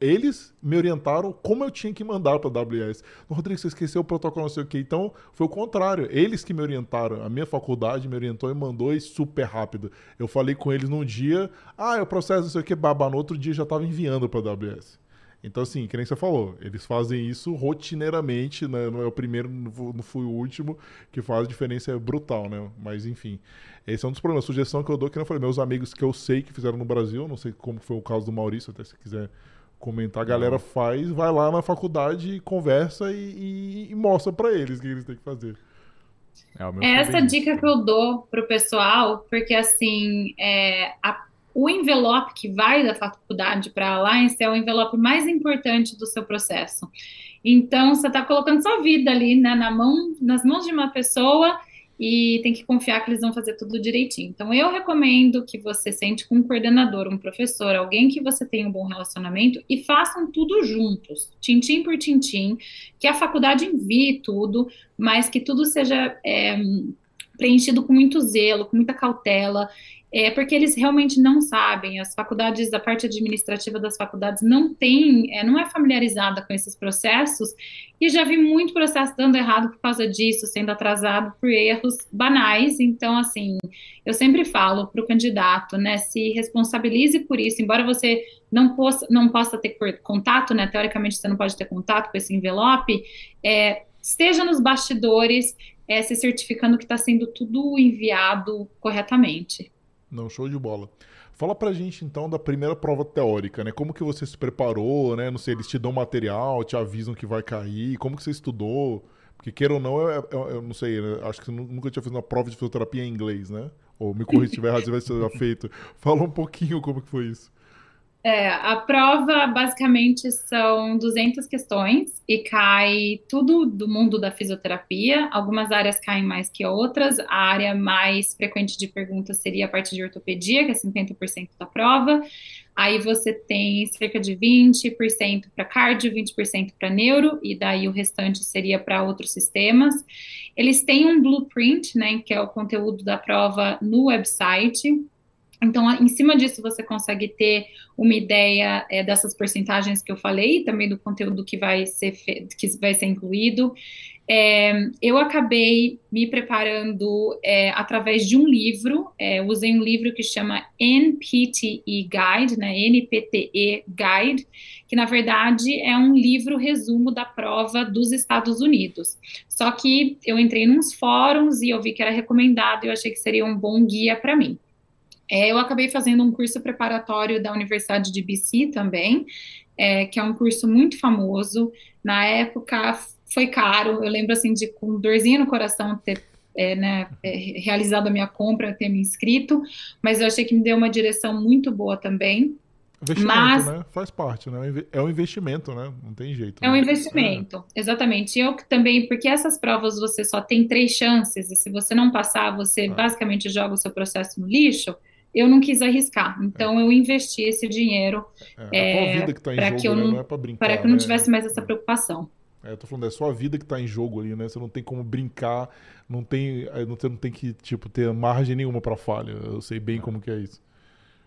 eles me orientaram como eu tinha que mandar para a AWS. Rodrigo, você esqueceu o protocolo, não sei o quê. Então, foi o contrário. Eles que me orientaram. A minha faculdade me orientou e mandou isso super rápido. Eu falei com eles num dia, ah, eu processo não sei o que, baba. No outro dia já estava enviando para a AWS. Então, assim, que nem você falou, eles fazem isso rotineiramente, né? Não é o primeiro, não fui o último, que faz a diferença é brutal, né? Mas, enfim, esse é um dos problemas. A sugestão que eu dou, que eu falei, meus amigos que eu sei que fizeram no Brasil, não sei como foi o caso do Maurício, até se quiser comentar, a galera faz, vai lá na faculdade, conversa e, e, e mostra para eles o que eles têm que fazer. É, é essa dica que eu dou pro pessoal, porque assim, é, a, o envelope que vai da faculdade para a Alliance é o envelope mais importante do seu processo. Então, você está colocando sua vida ali né, na mão, nas mãos de uma pessoa e tem que confiar que eles vão fazer tudo direitinho. Então, eu recomendo que você sente com um coordenador, um professor, alguém que você tenha um bom relacionamento e façam tudo juntos, tintim por tintim, que a faculdade envie tudo, mas que tudo seja é, preenchido com muito zelo, com muita cautela é porque eles realmente não sabem. As faculdades, a parte administrativa das faculdades não tem, é, não é familiarizada com esses processos, e já vi muito processo dando errado por causa disso, sendo atrasado por erros banais. Então, assim, eu sempre falo para o candidato, né, se responsabilize por isso, embora você não possa, não possa ter contato, né, teoricamente você não pode ter contato com esse envelope, é, esteja nos bastidores, é, se certificando que está sendo tudo enviado corretamente. Não, show de bola. Fala pra gente então da primeira prova teórica, né? Como que você se preparou, né? Não sei, eles te dão material, te avisam que vai cair, como que você estudou? Porque queira ou não, eu, eu, eu não sei, né? acho que você nunca tinha feito uma prova de fisioterapia em inglês, né? Ou me corrija se estiver errado, se tiver feito. Fala um pouquinho como que foi isso. É, a prova basicamente são 200 questões e cai tudo do mundo da fisioterapia. Algumas áreas caem mais que outras. A área mais frequente de perguntas seria a parte de ortopedia, que é 50% da prova. Aí você tem cerca de 20% para cardio, 20% para neuro, e daí o restante seria para outros sistemas. Eles têm um blueprint, né, que é o conteúdo da prova no website. Então, em cima disso, você consegue ter uma ideia é, dessas porcentagens que eu falei, também do conteúdo que vai ser, que vai ser incluído. É, eu acabei me preparando é, através de um livro, é, usei um livro que chama NPTE Guide, né, NPTE Guide, que na verdade é um livro resumo da prova dos Estados Unidos. Só que eu entrei nos fóruns e eu vi que era recomendado e eu achei que seria um bom guia para mim. É, eu acabei fazendo um curso preparatório da Universidade de BC também, é, que é um curso muito famoso. Na época foi caro, eu lembro assim de com dorzinha no coração ter é, né, é, realizado a minha compra, ter me inscrito, mas eu achei que me deu uma direção muito boa também. Investimento, Mas, né? Faz parte, né? É um investimento, né? Não tem jeito. É um né? investimento, é. exatamente. Eu também, porque essas provas você só tem três chances, e se você não passar, você é. basicamente joga o seu processo no lixo eu não quis arriscar. Então, é. eu investi esse dinheiro é, é, tá para que eu né? não, não é brincar, para que eu não né? tivesse mais essa preocupação. É, eu tô falando, é só a vida que está em jogo ali, né? Você não tem como brincar, não tem, é, você não tem que, tipo, ter margem nenhuma para falha. Eu sei bem como que é isso.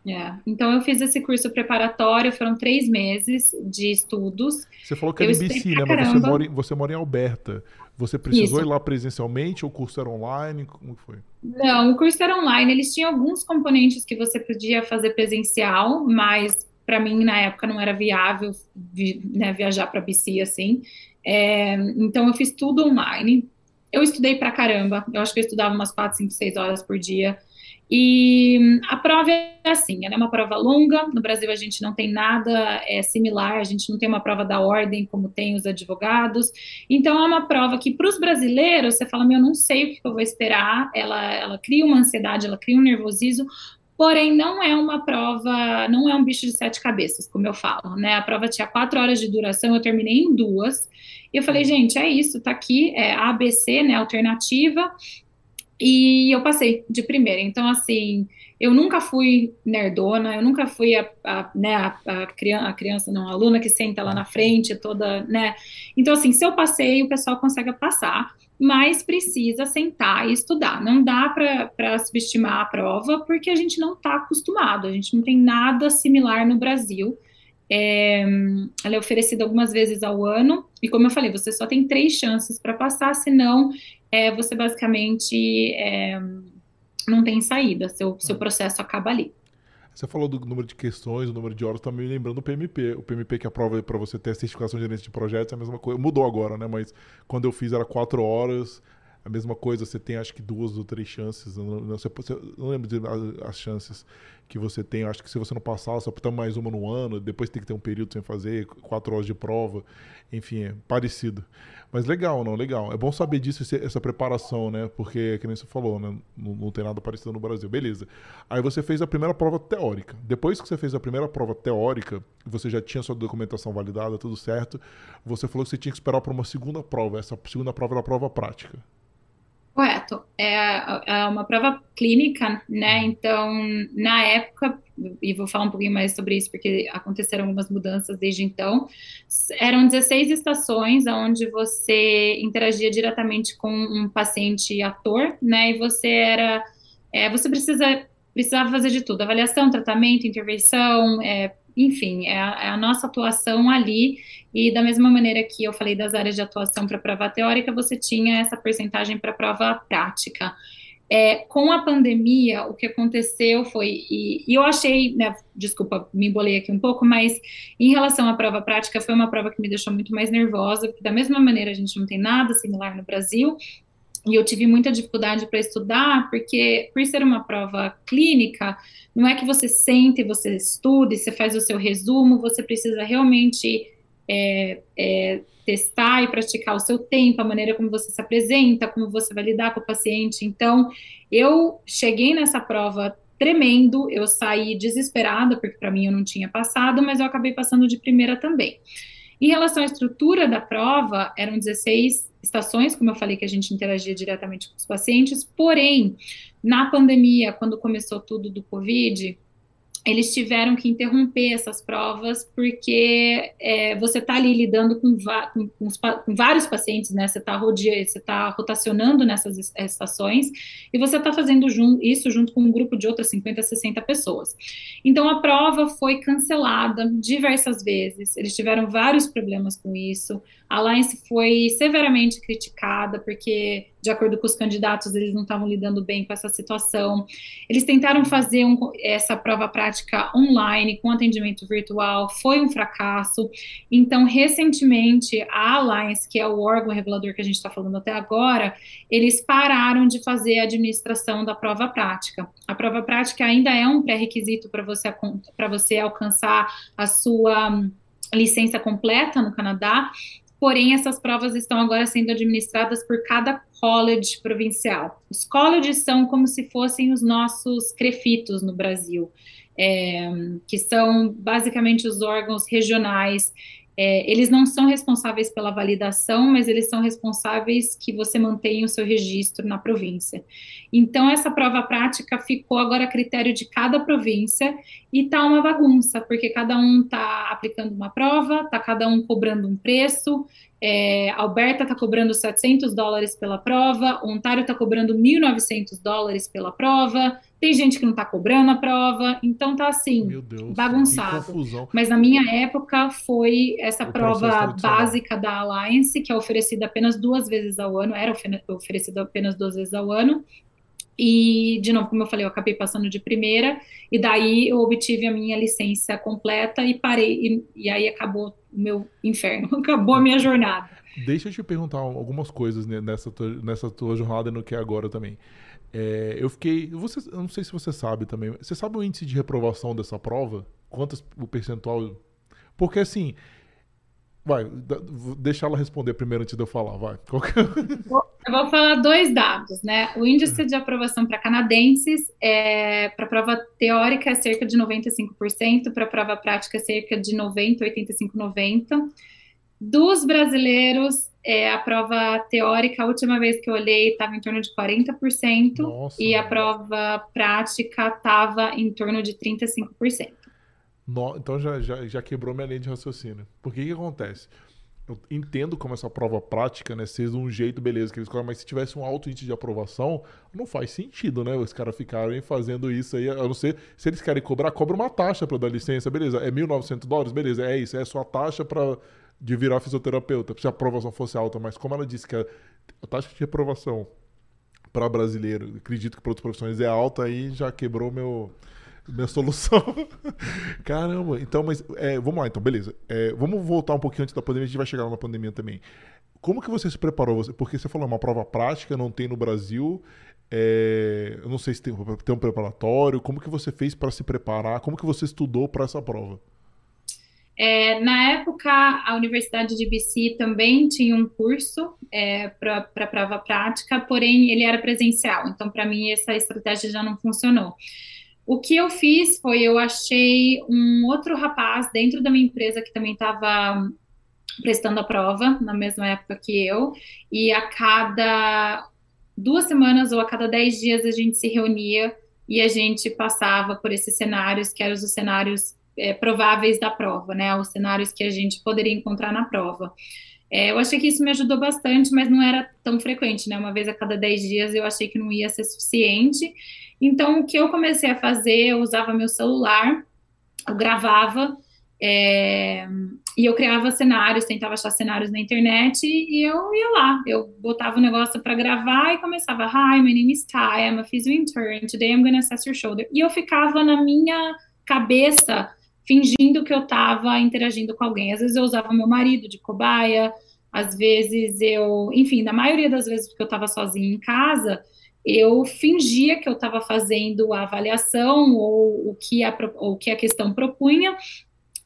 É. Então eu fiz esse curso preparatório, foram três meses de estudos. Você falou que era em BC, né? Mas você mora, em, você mora em Alberta. Você precisou Isso. ir lá presencialmente ou o curso era online? Como foi? Não, o curso era online. Eles tinham alguns componentes que você podia fazer presencial, mas para mim na época não era viável né, viajar para BC assim. É, então eu fiz tudo online. Eu estudei pra caramba. Eu acho que eu estudava umas 4, 5, 6 horas por dia. E a prova é assim, ela é uma prova longa. No Brasil a gente não tem nada é, similar, a gente não tem uma prova da ordem como tem os advogados. Então é uma prova que para os brasileiros você fala, meu, não sei o que eu vou esperar. Ela, ela cria uma ansiedade, ela cria um nervosismo. Porém, não é uma prova, não é um bicho de sete cabeças, como eu falo, né? A prova tinha quatro horas de duração, eu terminei em duas. E eu falei, gente, é isso, tá aqui, é ABC, né? Alternativa e eu passei de primeira. Então, assim, eu nunca fui nerdona, eu nunca fui a, a né, a, a, criança, a criança, não, a aluna que senta lá na frente, toda, né? Então, assim, se eu passei, o pessoal consegue passar, mas precisa sentar e estudar. Não dá para subestimar a prova, porque a gente não está acostumado, a gente não tem nada similar no Brasil. É, ela é oferecida algumas vezes ao ano, e como eu falei, você só tem três chances para passar, senão é, você basicamente é, não tem saída, seu, seu processo acaba ali. Você falou do número de questões, o número de horas, tá me lembrando do PMP. O PMP que aprova para você ter a certificação de gerente de projetos é a mesma coisa. Mudou agora, né? Mas quando eu fiz era quatro horas. A mesma coisa, você tem acho que duas ou três chances. Não, não, eu não lembro as chances que você tem. Acho que se você não passar, só tem mais uma no ano, depois tem que ter um período sem fazer, quatro horas de prova. Enfim, é parecido. Mas legal, não, legal. É bom saber disso, essa preparação, né? Porque, que nem você falou, né? Não, não, tem nada parecido no Brasil. Beleza. Aí você fez a primeira prova teórica. Depois que você fez a primeira prova teórica, você já tinha sua documentação validada, tudo certo. Você falou que você tinha que esperar para uma segunda prova. Essa segunda prova era a prova prática. Correto. É, é uma prova clínica, né? Uhum. Então, na época, e vou falar um pouquinho mais sobre isso porque aconteceram algumas mudanças desde então, eram 16 estações onde você interagia diretamente com um paciente ator, né? E você era. É, você precisa precisava fazer de tudo: avaliação, tratamento, intervenção, é, enfim, é a, é a, nossa atuação ali. E da mesma maneira que eu falei das áreas de atuação para prova teórica, você tinha essa porcentagem para prova prática. É, com a pandemia, o que aconteceu foi, e, e eu achei, né, desculpa, me embolei aqui um pouco, mas em relação à prova prática, foi uma prova que me deixou muito mais nervosa, porque da mesma maneira a gente não tem nada similar no Brasil, e eu tive muita dificuldade para estudar, porque por ser uma prova clínica, não é que você sente, você estude, você faz o seu resumo, você precisa realmente é, é, testar e praticar o seu tempo, a maneira como você se apresenta, como você vai lidar com o paciente. Então, eu cheguei nessa prova tremendo, eu saí desesperada, porque para mim eu não tinha passado, mas eu acabei passando de primeira também. Em relação à estrutura da prova, eram 16 estações, como eu falei, que a gente interagia diretamente com os pacientes, porém, na pandemia, quando começou tudo do Covid, eles tiveram que interromper essas provas porque é, você está ali lidando com, com, com, os, com, vários pacientes, né? Você está tá rotacionando nessas estações e você está fazendo jun isso junto com um grupo de outras 50, 60 pessoas. Então a prova foi cancelada diversas vezes. Eles tiveram vários problemas com isso. A Alliance foi severamente criticada porque de acordo com os candidatos, eles não estavam lidando bem com essa situação. Eles tentaram fazer um, essa prova prática online, com atendimento virtual, foi um fracasso. Então, recentemente, a Alliance, que é o órgão regulador que a gente está falando até agora, eles pararam de fazer a administração da prova prática. A prova prática ainda é um pré-requisito para você, você alcançar a sua licença completa no Canadá, porém essas provas estão agora sendo administradas por cada college provincial. Os colleges são como se fossem os nossos crefitos no Brasil, é, que são basicamente os órgãos regionais é, eles não são responsáveis pela validação, mas eles são responsáveis que você mantenha o seu registro na província. Então, essa prova prática ficou agora a critério de cada província e tá uma bagunça, porque cada um tá aplicando uma prova, tá cada um cobrando um preço. É, Alberta está cobrando 700 dólares pela prova, Ontário está cobrando 1.900 dólares pela prova, tem gente que não está cobrando a prova, então tá assim, Deus, bagunçado. Mas na minha época foi essa o prova básica da Alliance, que é oferecida apenas duas vezes ao ano, era oferecida apenas duas vezes ao ano. E, de novo, como eu falei, eu acabei passando de primeira, e daí eu obtive a minha licença completa e parei, e, e aí acabou o meu inferno, acabou a minha jornada. Deixa eu te perguntar algumas coisas nessa tua, nessa tua jornada no que é agora também. É, eu fiquei. Você, eu não sei se você sabe também. Você sabe o índice de reprovação dessa prova? Quantos o percentual? Porque assim. Vai, deixa ela responder primeiro antes de eu falar, vai. Eu vou falar dois dados, né? O índice de aprovação para canadenses é para prova teórica é cerca de 95%, para prova prática é cerca de 90, 85, 90. Dos brasileiros, é, a prova teórica, a última vez que eu olhei, estava em torno de 40%, Nossa, e a prova prática estava em torno de 35%. No, então já, já, já quebrou minha linha de raciocínio. Por que que acontece? Eu entendo como essa prova prática, né, de um jeito, beleza, que eles mas se tivesse um alto índice de aprovação, não faz sentido, né, os caras ficarem fazendo isso aí, a não ser, se eles querem cobrar, cobra uma taxa para dar licença, beleza, é 1.900 dólares, beleza, é isso, é a sua taxa para de virar fisioterapeuta, se a aprovação fosse alta, mas como ela disse que a, a taxa de aprovação para brasileiro, acredito que para outras profissões é alta, aí já quebrou meu minha solução. Caramba, então, mas é, vamos lá, então, beleza. É, vamos voltar um pouquinho antes da pandemia, a gente vai chegar na pandemia também. Como que você se preparou? Porque você falou, é uma prova prática, não tem no Brasil. É, eu não sei se tem, tem um preparatório. Como que você fez para se preparar? Como que você estudou para essa prova? É, na época, a Universidade de BC também tinha um curso é, para prova prática, porém ele era presencial. Então, para mim, essa estratégia já não funcionou. O que eu fiz foi eu achei um outro rapaz dentro da minha empresa que também estava prestando a prova na mesma época que eu, e a cada duas semanas ou a cada dez dias a gente se reunia e a gente passava por esses cenários, que eram os cenários é, prováveis da prova, né? Os cenários que a gente poderia encontrar na prova. É, eu achei que isso me ajudou bastante, mas não era tão frequente, né? Uma vez a cada 10 dias eu achei que não ia ser suficiente. Então, o que eu comecei a fazer, eu usava meu celular, eu gravava é, e eu criava cenários, tentava achar cenários na internet e eu ia lá. Eu botava o negócio para gravar e começava: Hi, my name is Ty, I'm a physio intern. Today I'm to assess your shoulder. E eu ficava na minha cabeça fingindo que eu estava interagindo com alguém. Às vezes eu usava meu marido de cobaia, às vezes eu, enfim, na maioria das vezes porque eu estava sozinha em casa, eu fingia que eu estava fazendo a avaliação ou o que a, o que a questão propunha,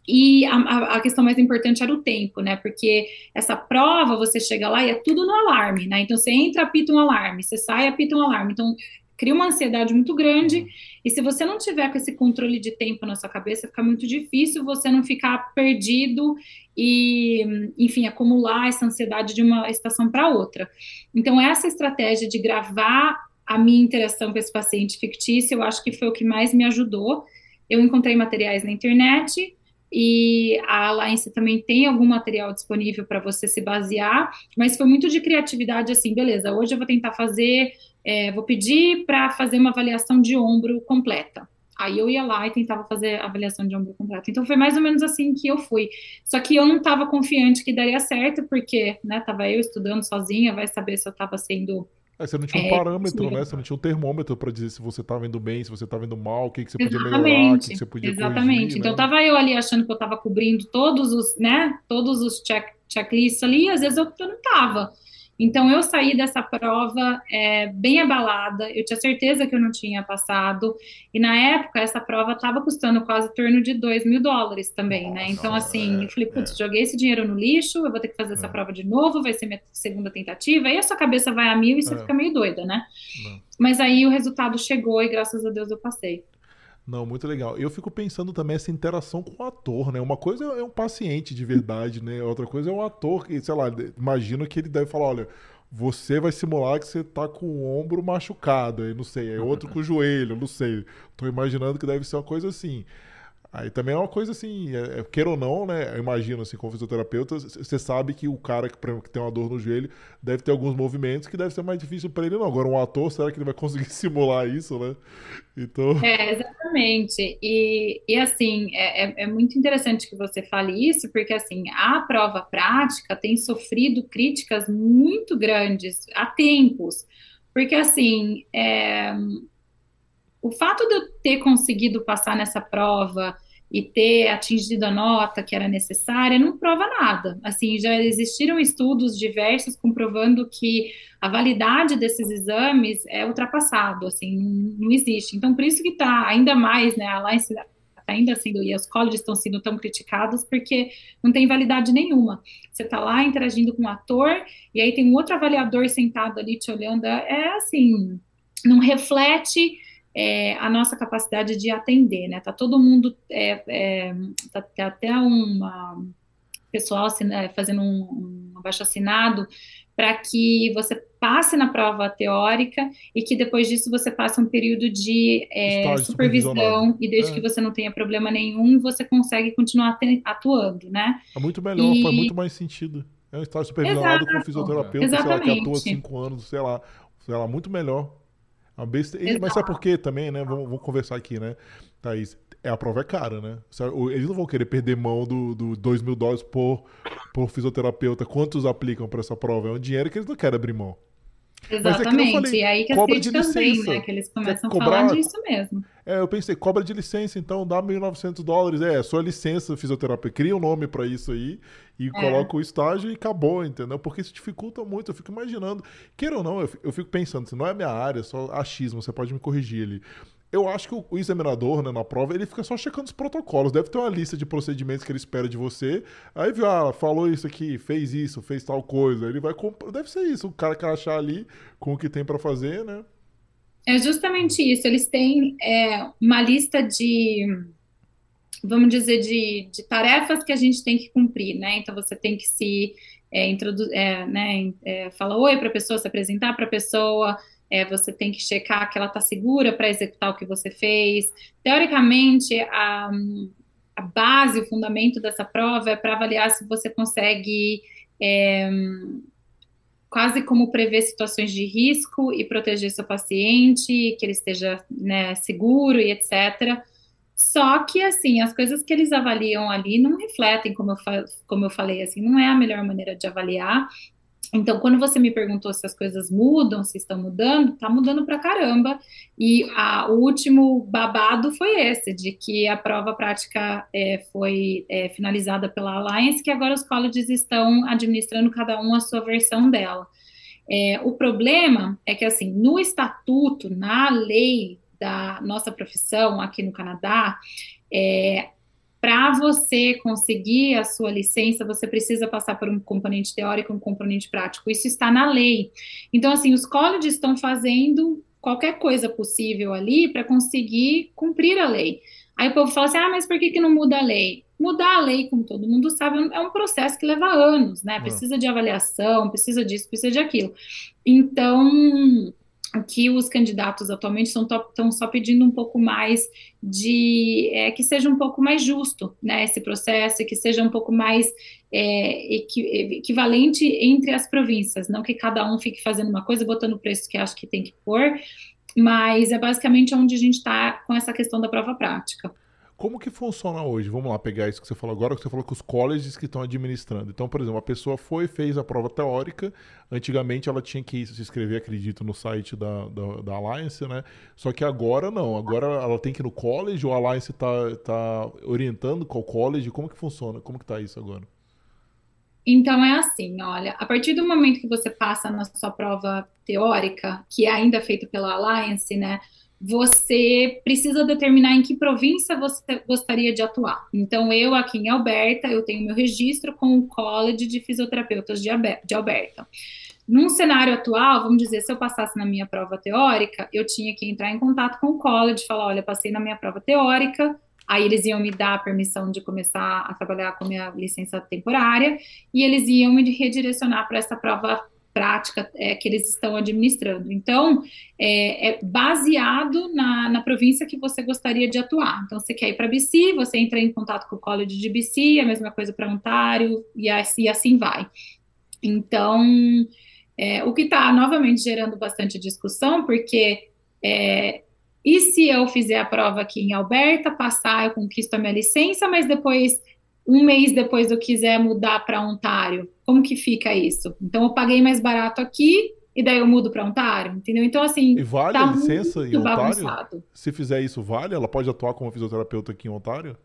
e a, a, questão mais importante era o tempo, né? Porque essa prova, você chega lá e é tudo no alarme, né? Então você entra, apita um alarme, você sai, apita um alarme. Então cria uma ansiedade muito grande. E se você não tiver com esse controle de tempo na sua cabeça, fica muito difícil você não ficar perdido e, enfim, acumular essa ansiedade de uma estação para outra. Então, essa estratégia de gravar a minha interação com esse paciente fictício, eu acho que foi o que mais me ajudou. Eu encontrei materiais na internet, e a Alliance também tem algum material disponível para você se basear, mas foi muito de criatividade assim, beleza, hoje eu vou tentar fazer é, vou pedir para fazer uma avaliação de ombro completa. Aí eu ia lá e tentava fazer a avaliação de ombro completa. Então foi mais ou menos assim que eu fui. Só que eu não estava confiante que daria certo, porque, né, tava eu estudando sozinha, vai saber se eu estava sendo é, você não tinha um é, parâmetro, né? Você não tinha um termômetro para dizer se você estava indo bem, se você estava indo mal, o que, que você podia Exatamente. melhorar, o que, que você podia Exatamente. Corrigir, então né? tava eu ali achando que eu estava cobrindo todos os, né? Todos os check, checklists ali, e às vezes eu, eu não estava. Então, eu saí dessa prova é, bem abalada, eu tinha certeza que eu não tinha passado, e na época essa prova estava custando quase torno de 2 mil dólares também, né? Então, assim, é, eu falei, putz, é. joguei esse dinheiro no lixo, eu vou ter que fazer essa é. prova de novo, vai ser minha segunda tentativa, aí a sua cabeça vai a mil e você fica meio doida, né? Mas aí o resultado chegou e graças a Deus eu passei. Não, muito legal. Eu fico pensando também essa interação com o ator, né? Uma coisa é um paciente de verdade, né? Outra coisa é um ator que, sei lá, imagino que ele deve falar, olha, você vai simular que você tá com o ombro machucado, aí não sei, é outro com o joelho, não sei. Tô imaginando que deve ser uma coisa assim. Aí também é uma coisa assim, é, é, queira ou não, né? Eu imagino assim, como fisioterapeuta, você sabe que o cara que, que, tem uma dor no joelho deve ter alguns movimentos que deve ser mais difícil para ele, não. Agora, um ator, será que ele vai conseguir simular isso, né? Então. É, exatamente. E, e assim, é, é, é muito interessante que você fale isso, porque assim, a prova prática tem sofrido críticas muito grandes há tempos. Porque assim, é, o fato de eu ter conseguido passar nessa prova e ter atingido a nota que era necessária não prova nada. Assim, já existiram estudos diversos comprovando que a validade desses exames é ultrapassado, assim, não, existe. Então, por isso que está ainda mais, né, a Alliance está ainda sendo, e os colleges estão sendo tão criticados, porque não tem validade nenhuma. Você está lá interagindo com um ator, e aí tem um outro avaliador sentado ali te olhando, é assim, não reflete é, a nossa capacidade de atender, né? Tá todo mundo, é, é, tá, tá, até uma pessoal é, fazendo um, um abaixo assinado para que você passe na prova teórica e que depois disso você passe um período de é, supervisão e desde é. que você não tenha problema nenhum, você consegue continuar atuando, né? É muito melhor, e... faz muito mais sentido. É um estágio supervisionado Exato. com um fisioterapeuta, sei lá, que atua cinco anos, sei lá, sei lá, muito melhor. A besta... Mas sabe por quê também, né? Vamos, vamos, conversar aqui, né, Thaís? É, a prova é cara, né? Eles não vão querer perder mão do, do 2 mil dólares por, por fisioterapeuta. Quantos aplicam para essa prova? É um dinheiro que eles não querem abrir mão. Exatamente. Falei, e aí que as críticas vêm, né? Que eles começam a falar disso mesmo. É, eu pensei, cobra de licença, então dá 1.900 dólares. É, sua licença fisioterapia. Cria um nome para isso aí e é. coloca o estágio e acabou, entendeu? Porque isso dificulta muito. Eu fico imaginando. Queira ou não, eu fico, pensando, se não é minha área, é só achismo, você pode me corrigir ali. Eu acho que o, examinador, né, na prova, ele fica só checando os protocolos. Deve ter uma lista de procedimentos que ele espera de você. Aí viu, ah, falou isso aqui, fez isso, fez tal coisa. Ele vai comprar. Deve ser isso, o cara que achar ali com o que tem para fazer, né? É justamente isso. Eles têm é, uma lista de, vamos dizer, de, de tarefas que a gente tem que cumprir, né? Então você tem que se é, introduzir, é, né? É, falar oi para a pessoa, se apresentar para a pessoa é, você tem que checar que ela está segura para executar o que você fez. Teoricamente, a, a base, o fundamento dessa prova é para avaliar se você consegue é, quase como prever situações de risco e proteger seu paciente, que ele esteja né, seguro e etc. Só que, assim, as coisas que eles avaliam ali não refletem, como eu, como eu falei, assim, não é a melhor maneira de avaliar. Então, quando você me perguntou se as coisas mudam, se estão mudando, tá mudando pra caramba. E a, o último babado foi esse, de que a prova prática é, foi é, finalizada pela Alliance, que agora os colleges estão administrando cada um a sua versão dela. É, o problema é que, assim, no estatuto, na lei da nossa profissão aqui no Canadá, é, para você conseguir a sua licença, você precisa passar por um componente teórico e um componente prático. Isso está na lei. Então, assim, os colleges estão fazendo qualquer coisa possível ali para conseguir cumprir a lei. Aí o povo fala assim: ah, mas por que, que não muda a lei? Mudar a lei, como todo mundo sabe, é um processo que leva anos, né? Precisa de avaliação, precisa disso, precisa de aquilo. Então, que os candidatos atualmente estão só pedindo um pouco mais de é, que seja um pouco mais justo né, esse processo, que seja um pouco mais é, equivalente entre as províncias, não que cada um fique fazendo uma coisa, botando o preço que acha que tem que pôr, mas é basicamente onde a gente está com essa questão da prova prática. Como que funciona hoje? Vamos lá pegar isso que você falou agora, que você falou que os colleges que estão administrando. Então, por exemplo, a pessoa foi fez a prova teórica. Antigamente ela tinha que se inscrever, acredito, no site da, da, da Alliance, né? Só que agora não. Agora ela tem que ir no college ou a Alliance está tá orientando qual college? Como que funciona? Como que tá isso agora? Então é assim, olha, a partir do momento que você passa na sua prova teórica, que é ainda feita pela Alliance, né? Você precisa determinar em que província você gostaria de atuar. Então, eu aqui em Alberta, eu tenho meu registro com o College de Fisioterapeutas de Alberta. Num cenário atual, vamos dizer, se eu passasse na minha prova teórica, eu tinha que entrar em contato com o college, falar, olha, passei na minha prova teórica, aí eles iam me dar a permissão de começar a trabalhar com minha licença temporária, e eles iam me redirecionar para essa prova prática é, que eles estão administrando. Então, é, é baseado na, na, província que você gostaria de atuar. Então, você quer ir para BC, você entra em contato com o College de BC, a mesma coisa para Ontário, e assim, e assim vai. Então, é, o que está novamente gerando bastante discussão, porque é, e se eu fizer a prova aqui em Alberta, passar, eu conquisto a minha licença, mas depois um mês depois eu quiser mudar para Ontário, como que fica isso? Então eu paguei mais barato aqui e daí eu mudo para Ontário, entendeu? Então assim, e vale tá a licença em Ontário? Bagunçado. Se fizer isso, vale? Ela pode atuar como fisioterapeuta aqui em Ontário?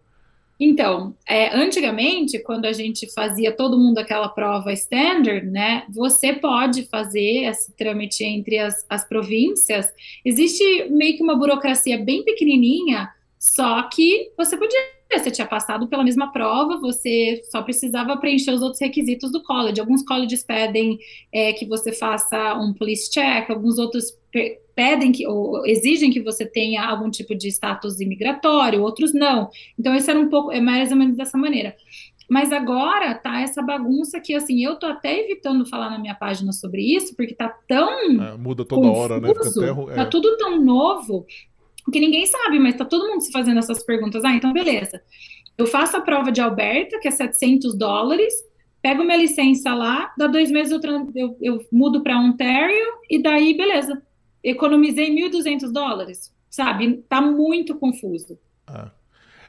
Então, é, antigamente, quando a gente fazia todo mundo aquela prova standard, né, você pode fazer esse trâmite entre as, as províncias. Existe meio que uma burocracia bem pequenininha, só que você podia você tinha passado pela mesma prova, você só precisava preencher os outros requisitos do college. Alguns colleges pedem é, que você faça um police check, alguns outros pedem que ou exigem que você tenha algum tipo de status imigratório, outros não. Então, isso era um pouco, é mais ou menos dessa maneira. Mas agora tá essa bagunça que, assim, eu tô até evitando falar na minha página sobre isso, porque tá tão. É, muda toda confuso, hora, né? Até, é. Tá tudo tão novo que ninguém sabe, mas tá todo mundo se fazendo essas perguntas. Ah, então beleza. Eu faço a prova de Alberta, que é 700 dólares, pego minha licença lá, dá dois meses eu, eu, eu mudo para Ontário e daí, beleza. Economizei 1.200 dólares, sabe? Tá muito confuso. Ah.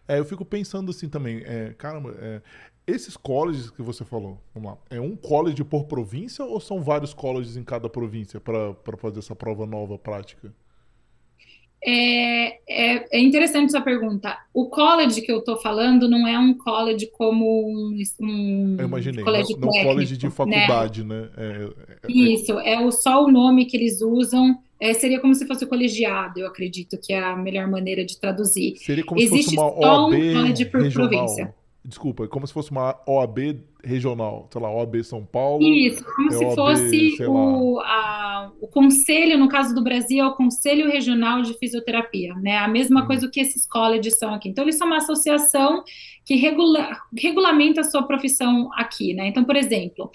É, eu fico pensando assim também, é, caramba, é, Esses colleges que você falou, vamos lá, é um college por província ou são vários colleges em cada província para fazer essa prova nova prática? É, é, é, interessante sua pergunta. O college que eu estou falando não é um college como um, um eu imaginei, colégio não, não college de né? faculdade, né? né? É, é, Isso, é o, só o nome que eles usam. É, seria como se fosse o colegiado, eu acredito que é a melhor maneira de traduzir. Seria como Existe se fosse uma OAB um college por regional. província. Desculpa, como se fosse uma OAB regional, sei lá, OAB São Paulo. Isso, como é se OAB, fosse o, a, o conselho, no caso do Brasil, é o Conselho Regional de Fisioterapia, né? A mesma hum. coisa que esses colleges são aqui. Então, eles são uma associação que regula, regulamenta a sua profissão aqui, né? Então, por exemplo,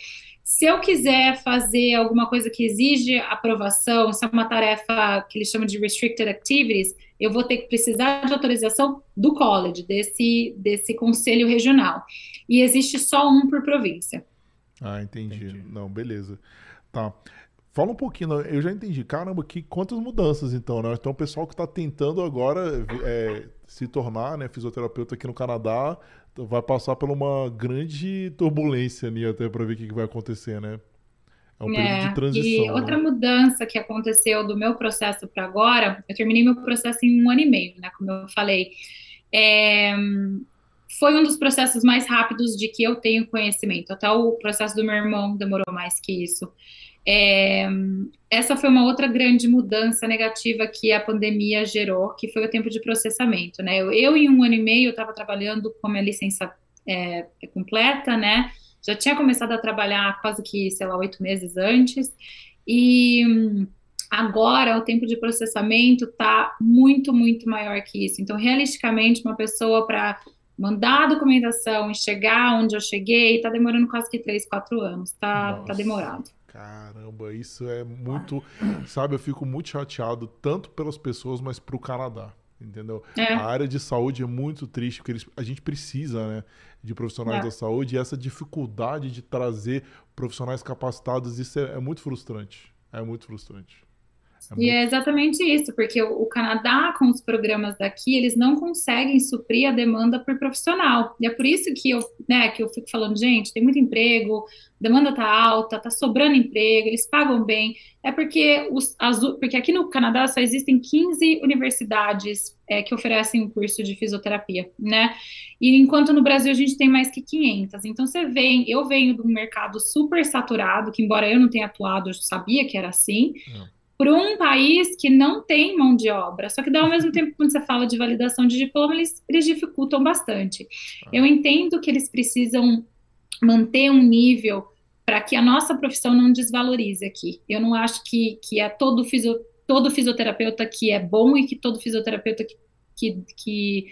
se eu quiser fazer alguma coisa que exige aprovação, se é uma tarefa que eles chamam de restricted activities, eu vou ter que precisar de autorização do college, desse, desse conselho regional. E existe só um por província. Ah, entendi. entendi. Não, beleza. Tá. Fala um pouquinho, eu já entendi. Caramba, que quantas mudanças então, né? Então o pessoal que está tentando agora é, se tornar né, fisioterapeuta aqui no Canadá vai passar por uma grande turbulência ali até para ver o que, vai acontecer, né? É um período é, de transição. E outra né? mudança que aconteceu do meu processo para agora, eu terminei meu processo em um ano e meio, né? Como eu falei. É, foi um dos processos mais rápidos de que eu tenho conhecimento. Até o processo do meu irmão demorou mais que isso. É, essa foi uma outra grande mudança negativa que a pandemia gerou, que foi o tempo de processamento, né? Eu, eu em um ano e meio, estava trabalhando com a minha licença é, completa, né? Já tinha começado a trabalhar quase que, sei lá, oito meses antes. E agora o tempo de processamento está muito, muito maior que isso. Então, realisticamente, uma pessoa para mandar a documentação e chegar onde eu cheguei, está demorando quase que três, quatro anos. Tá, tá demorado. Caramba, isso é muito. Sabe, eu fico muito chateado, tanto pelas pessoas, mas para o Canadá entendeu? É. A área de saúde é muito triste, porque eles, a gente precisa, né, de profissionais é. da saúde e essa dificuldade de trazer profissionais capacitados, isso é, é muito frustrante. É muito frustrante. É e é exatamente isso, porque o, o, Canadá, com os programas daqui, eles não conseguem suprir a demanda por profissional. E é por isso que eu, né, que eu fico falando, gente, tem muito emprego, demanda tá alta, tá sobrando emprego, eles pagam bem. É porque, os, as, porque aqui no Canadá só existem 15 universidades é, que oferecem um curso de fisioterapia, né? E enquanto no Brasil a gente tem mais que 500. Então você vem, eu venho de um mercado super saturado, que embora eu não tenha atuado, eu sabia que era assim. Não para um país que não tem mão de obra. Só que, ao mesmo tempo, quando você fala de validação de diploma, eles, eles dificultam bastante. Eu entendo que eles precisam manter um nível para que a nossa profissão não desvalorize aqui. Eu não acho que, que é todo, fisio, todo fisioterapeuta que é bom e que todo fisioterapeuta que, que, que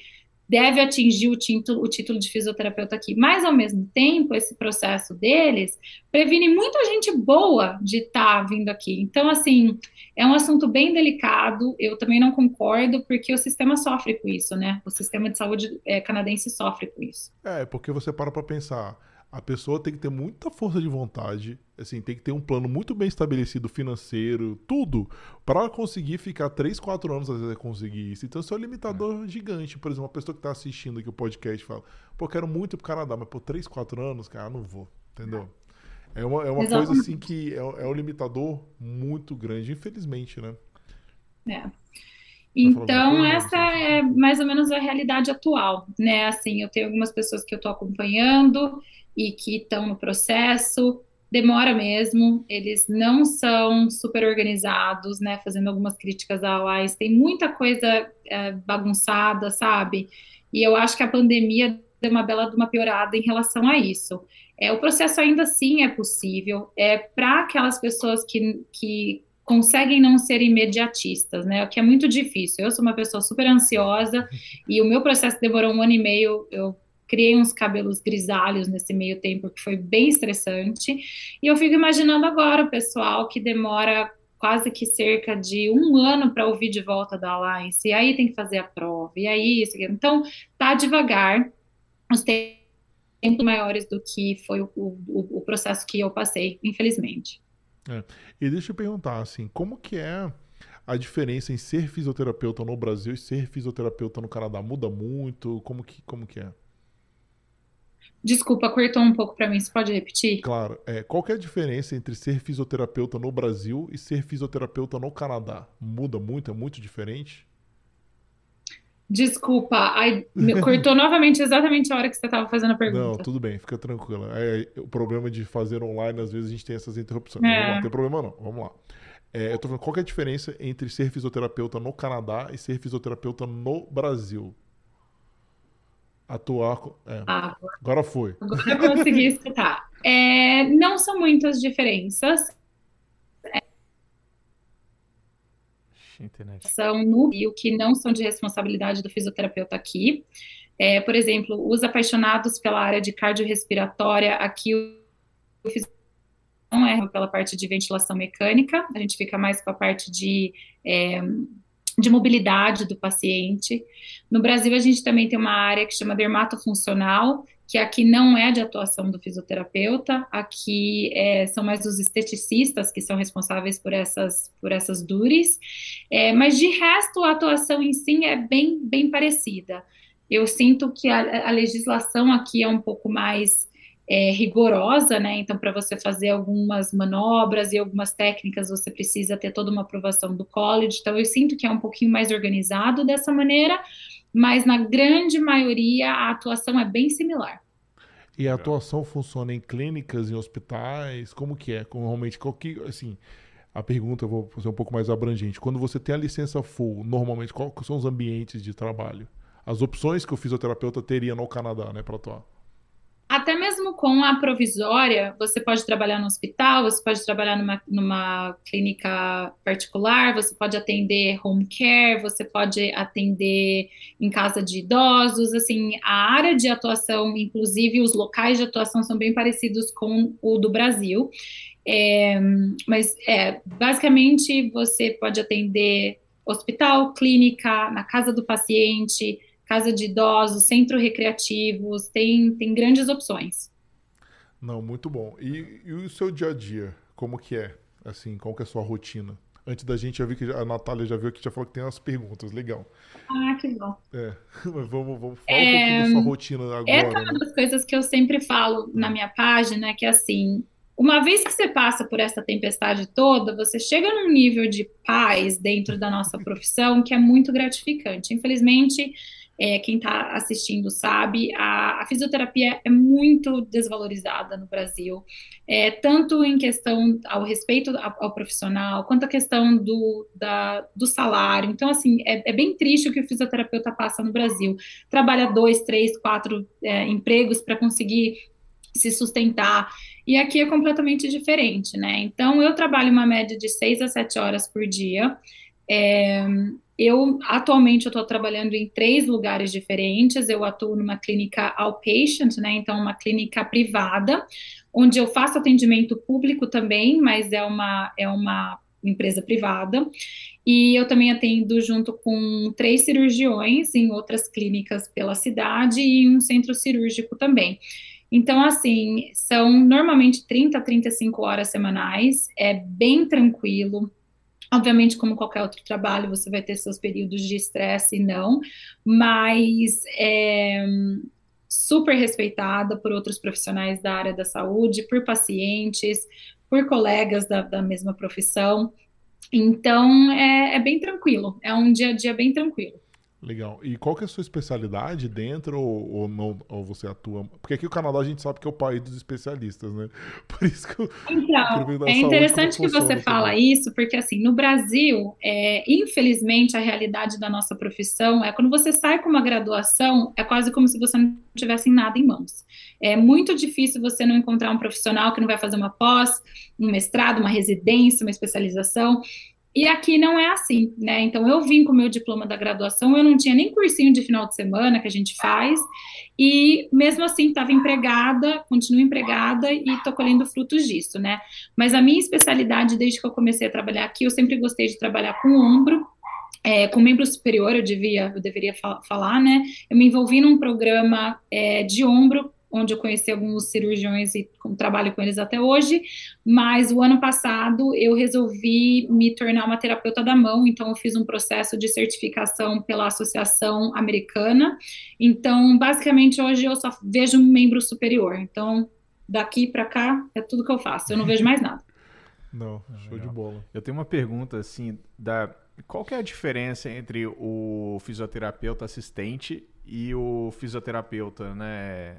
deve atingir o título, o título de fisioterapeuta aqui. Mas, ao mesmo tempo, esse processo deles previne muita gente boa de estar tá vindo aqui. Então, assim, é um assunto bem delicado. Eu também não concordo, porque o sistema sofre com isso, né? O sistema de saúde é, canadense sofre com isso. É, porque você para para pensar a pessoa tem que ter muita força de vontade, assim, tem que ter um plano muito bem estabelecido financeiro, tudo, para conseguir ficar 3, 4 anos às vezes é conseguir isso. Então, isso é um limitador é. gigante. Por exemplo, uma pessoa que está assistindo aqui o podcast fala, pô, quero muito ir pro Canadá, mas por 3, 4 anos, cara, não vou, entendeu? É uma, é uma coisa assim que é, é um limitador muito grande, infelizmente, né? É. Então, essa é mais ou menos a realidade atual, né? Assim, eu tenho algumas pessoas que eu estou acompanhando, e que estão no processo. Demora mesmo, eles não são super organizados, né? Fazendo algumas críticas à Alliance, tem muita coisa é, bagunçada, sabe? E eu acho que a pandemia deu uma bela uma piorada em relação a isso. É, o processo ainda assim é possível, é para aquelas pessoas que, que conseguem não ser imediatistas, né? O que é muito difícil. Eu sou uma pessoa super ansiosa e o meu processo demorou um ano e meio. Eu criei uns cabelos grisalhos nesse meio tempo, que foi bem estressante. E eu fico imaginando agora o pessoal que demora quase que cerca de um ano para ouvir de volta da Alliance, e aí tem que fazer a prova, e aí isso. Então, tá devagar, os tempos maiores do que foi o, o, o processo que eu passei, infelizmente. É. E deixa eu perguntar, assim, como que é a diferença em ser fisioterapeuta no Brasil e ser fisioterapeuta no Canadá? Muda muito? Como que, como que é? Desculpa, cortou um pouco para mim. Você pode repetir? Claro. É, qual é a diferença entre ser fisioterapeuta no Brasil e ser fisioterapeuta no Canadá? Muda muito? É muito diferente? Desculpa, ai, cortou novamente exatamente a hora que você estava fazendo a pergunta. Não, tudo bem, fica tranquila. É, o problema de fazer online, às vezes a gente tem essas interrupções. É. Não, tem problema não, vamos lá. É, eu tô falando, qual é a diferença entre ser fisioterapeuta no Canadá e ser fisioterapeuta no Brasil? Atuar. É. Ah, agora foi. Agora eu consegui escutar. É, não são muitas diferenças. São no Rio que não são de responsabilidade do fisioterapeuta aqui. É, por exemplo, os apaixonados pela área de cardiorrespiratória, aqui o fisioterapeuta não é pela parte de ventilação mecânica, a gente fica mais com a parte de é, de mobilidade do paciente. No Brasil, a gente também tem uma área que chama dermatofuncional, que aqui não é de atuação do fisioterapeuta, aqui é, são mais os esteticistas que são responsáveis por essas, por essas dures, é, mas de resto a atuação em si é bem, bem parecida. Eu sinto que a, a legislação aqui é um pouco mais é, rigorosa, né? Então, para você fazer algumas manobras e algumas técnicas, você precisa ter toda uma aprovação do college. Então, eu sinto que é um pouquinho mais organizado dessa maneira, mas na grande maioria a atuação é bem similar. E a atuação funciona em clínicas, em hospitais? Como que é? Qual que, assim, a pergunta eu vou fazer um pouco mais abrangente. Quando você tem a licença full, normalmente, quais são os ambientes de trabalho? As opções que o fisioterapeuta teria no Canadá, né, para atuar? Com a provisória, você pode trabalhar no hospital, você pode trabalhar numa, numa clínica particular, você pode atender home care, você pode atender em casa de idosos, assim, a área de atuação, inclusive os locais de atuação são bem parecidos com o do Brasil. É, mas é, basicamente você pode atender hospital, clínica, na casa do paciente, casa de idosos, centro recreativos, tem, tem grandes opções. Não, muito bom. E, e, o seu dia a dia, como que é? Assim, qual que é a sua rotina? Antes da gente, já vi que a Natália já viu que já falou que tem umas perguntas, legal. Ah, que bom. É, mas vamos, vamos falar é, um pouquinho da sua rotina agora. Essa é uma né? das coisas que eu sempre falo na minha página, que é assim, uma vez que você passa por essa tempestade toda, você chega num nível de paz dentro da nossa profissão que é muito gratificante. Infelizmente, é, quem está assistindo sabe, a, a, fisioterapia é muito desvalorizada no Brasil, é, tanto em questão ao respeito ao, ao, profissional, quanto a questão do, da, do salário. Então, assim, é, é, bem triste o que o fisioterapeuta passa no Brasil. Trabalha dois, três, quatro é, empregos para conseguir se sustentar. E aqui é completamente diferente, né? Então, eu trabalho uma média de seis a sete horas por dia. É, eu atualmente estou trabalhando em três lugares diferentes. Eu atuo numa clínica outpatient, né? Então, uma clínica privada, onde eu faço atendimento público também, mas é uma, é uma empresa privada. E eu também atendo junto com três cirurgiões em outras clínicas pela cidade e um centro cirúrgico também. Então, assim, são normalmente 30 a 35 horas semanais, é bem tranquilo, Obviamente, como qualquer outro trabalho, você vai ter seus períodos de estresse e não, mas é super respeitada por outros profissionais da área da saúde, por pacientes, por colegas da, da mesma profissão. Então, é, é bem tranquilo, é um dia a dia bem tranquilo. Legal. E qual que é a sua especialidade dentro ou, ou, não, ou você atua? Porque aqui o Canadá a gente sabe que é o país dos especialistas, né? Por isso que eu, Então, é interessante que você fala também. isso, porque assim, no Brasil, é, infelizmente, a realidade da nossa profissão é quando você sai com uma graduação, é quase como se você não tivesse nada em mãos. É muito difícil você não encontrar um profissional que não vai fazer uma pós, um mestrado, uma residência, uma especialização. E aqui não é assim, né? Então eu vim com o meu diploma da graduação, eu não tinha nem cursinho de final de semana que a gente faz, e mesmo assim estava empregada, continuo empregada e estou colhendo frutos disso, né? Mas a minha especialidade desde que eu comecei a trabalhar aqui, eu sempre gostei de trabalhar com ombro, é, com membro superior, eu devia, eu deveria falar, né? Eu me envolvi num programa é, de ombro onde eu conheci alguns cirurgiões e trabalho com eles até hoje, mas o ano passado eu resolvi me tornar uma terapeuta da mão, então eu fiz um processo de certificação pela Associação Americana. Então, basicamente, hoje eu só vejo um membro superior. Então, daqui para cá é tudo que eu faço, eu não vejo mais nada. Não, show de bola. Eu tenho uma pergunta assim, da qual que é a diferença entre o fisioterapeuta assistente e o fisioterapeuta, né?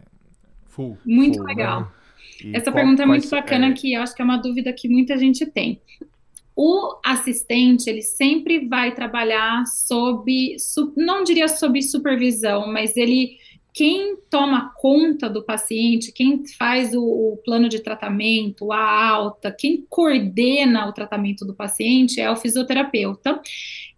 Full. Muito Full, legal. Né? Essa qual, pergunta é muito bacana, é... que eu acho que é uma dúvida que muita gente tem. O assistente, ele sempre vai trabalhar sob, não diria sob supervisão, mas ele quem toma conta do paciente, quem faz o, o, plano de tratamento, a alta, quem coordena o tratamento do paciente é o fisioterapeuta.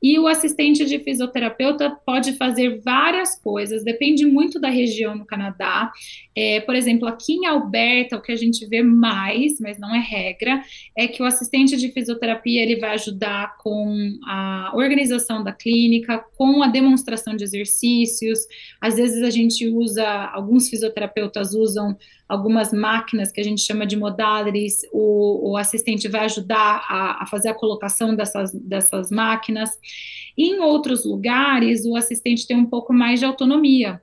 E o assistente de fisioterapeuta pode fazer várias coisas, depende muito da região no Canadá. É, por exemplo, aqui em Alberta, o que a gente vê mais, mas não é regra, é que o assistente de fisioterapia ele vai ajudar com a organização da clínica, com a demonstração de exercícios. Às vezes a gente usa, alguns fisioterapeutas usam algumas máquinas que a gente chama de modalares, o, o assistente vai ajudar a, a, fazer a colocação dessas, dessas máquinas. em outros lugares, o assistente tem um pouco mais de autonomia.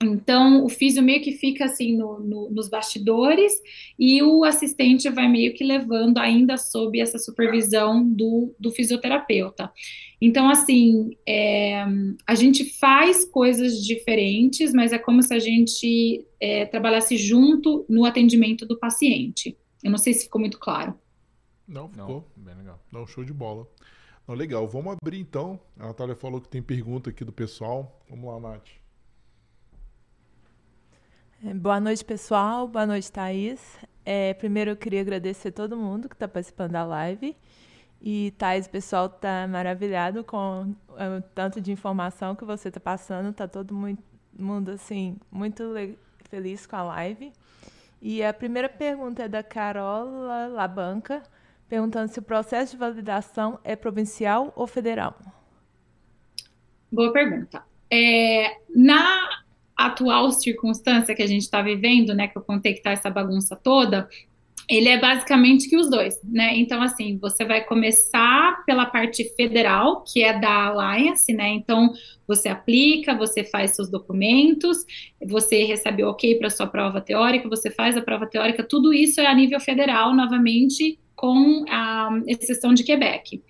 Então, o físio meio que fica assim no, no, nos bastidores e o assistente vai meio que levando ainda sob essa supervisão do, do fisioterapeuta. Então, assim, é, a gente faz coisas diferentes, mas é como se a gente é, trabalhasse junto no atendimento do paciente. Eu não sei se ficou muito claro. Não, ficou. Não, bem legal. Não, show de bola. Não, legal. Vamos abrir então. A Natália falou que tem pergunta aqui do pessoal. Vamos lá, Nath. É, boa noite, pessoal. Boa noite, Thaís. É, primeiro, eu queria agradecer todo mundo que está participando da live. E, Thais, o pessoal está maravilhado com o é, tanto de informação que você está passando. Está todo muito, mundo, assim, muito feliz com a live. E a primeira pergunta é da Carola Labanca, perguntando se o processo de validação é provincial ou federal. Boa pergunta. É, na atual circunstância que a gente está vivendo, né, que eu contei que está essa bagunça toda, ele é basicamente que os dois, né? Então, assim, você vai começar pela parte federal, que é da Alliance, né? Então, você aplica, você faz seus documentos, você recebe o ok para sua prova teórica, você faz a prova teórica, tudo isso é a nível federal, novamente, com a exceção de Quebec.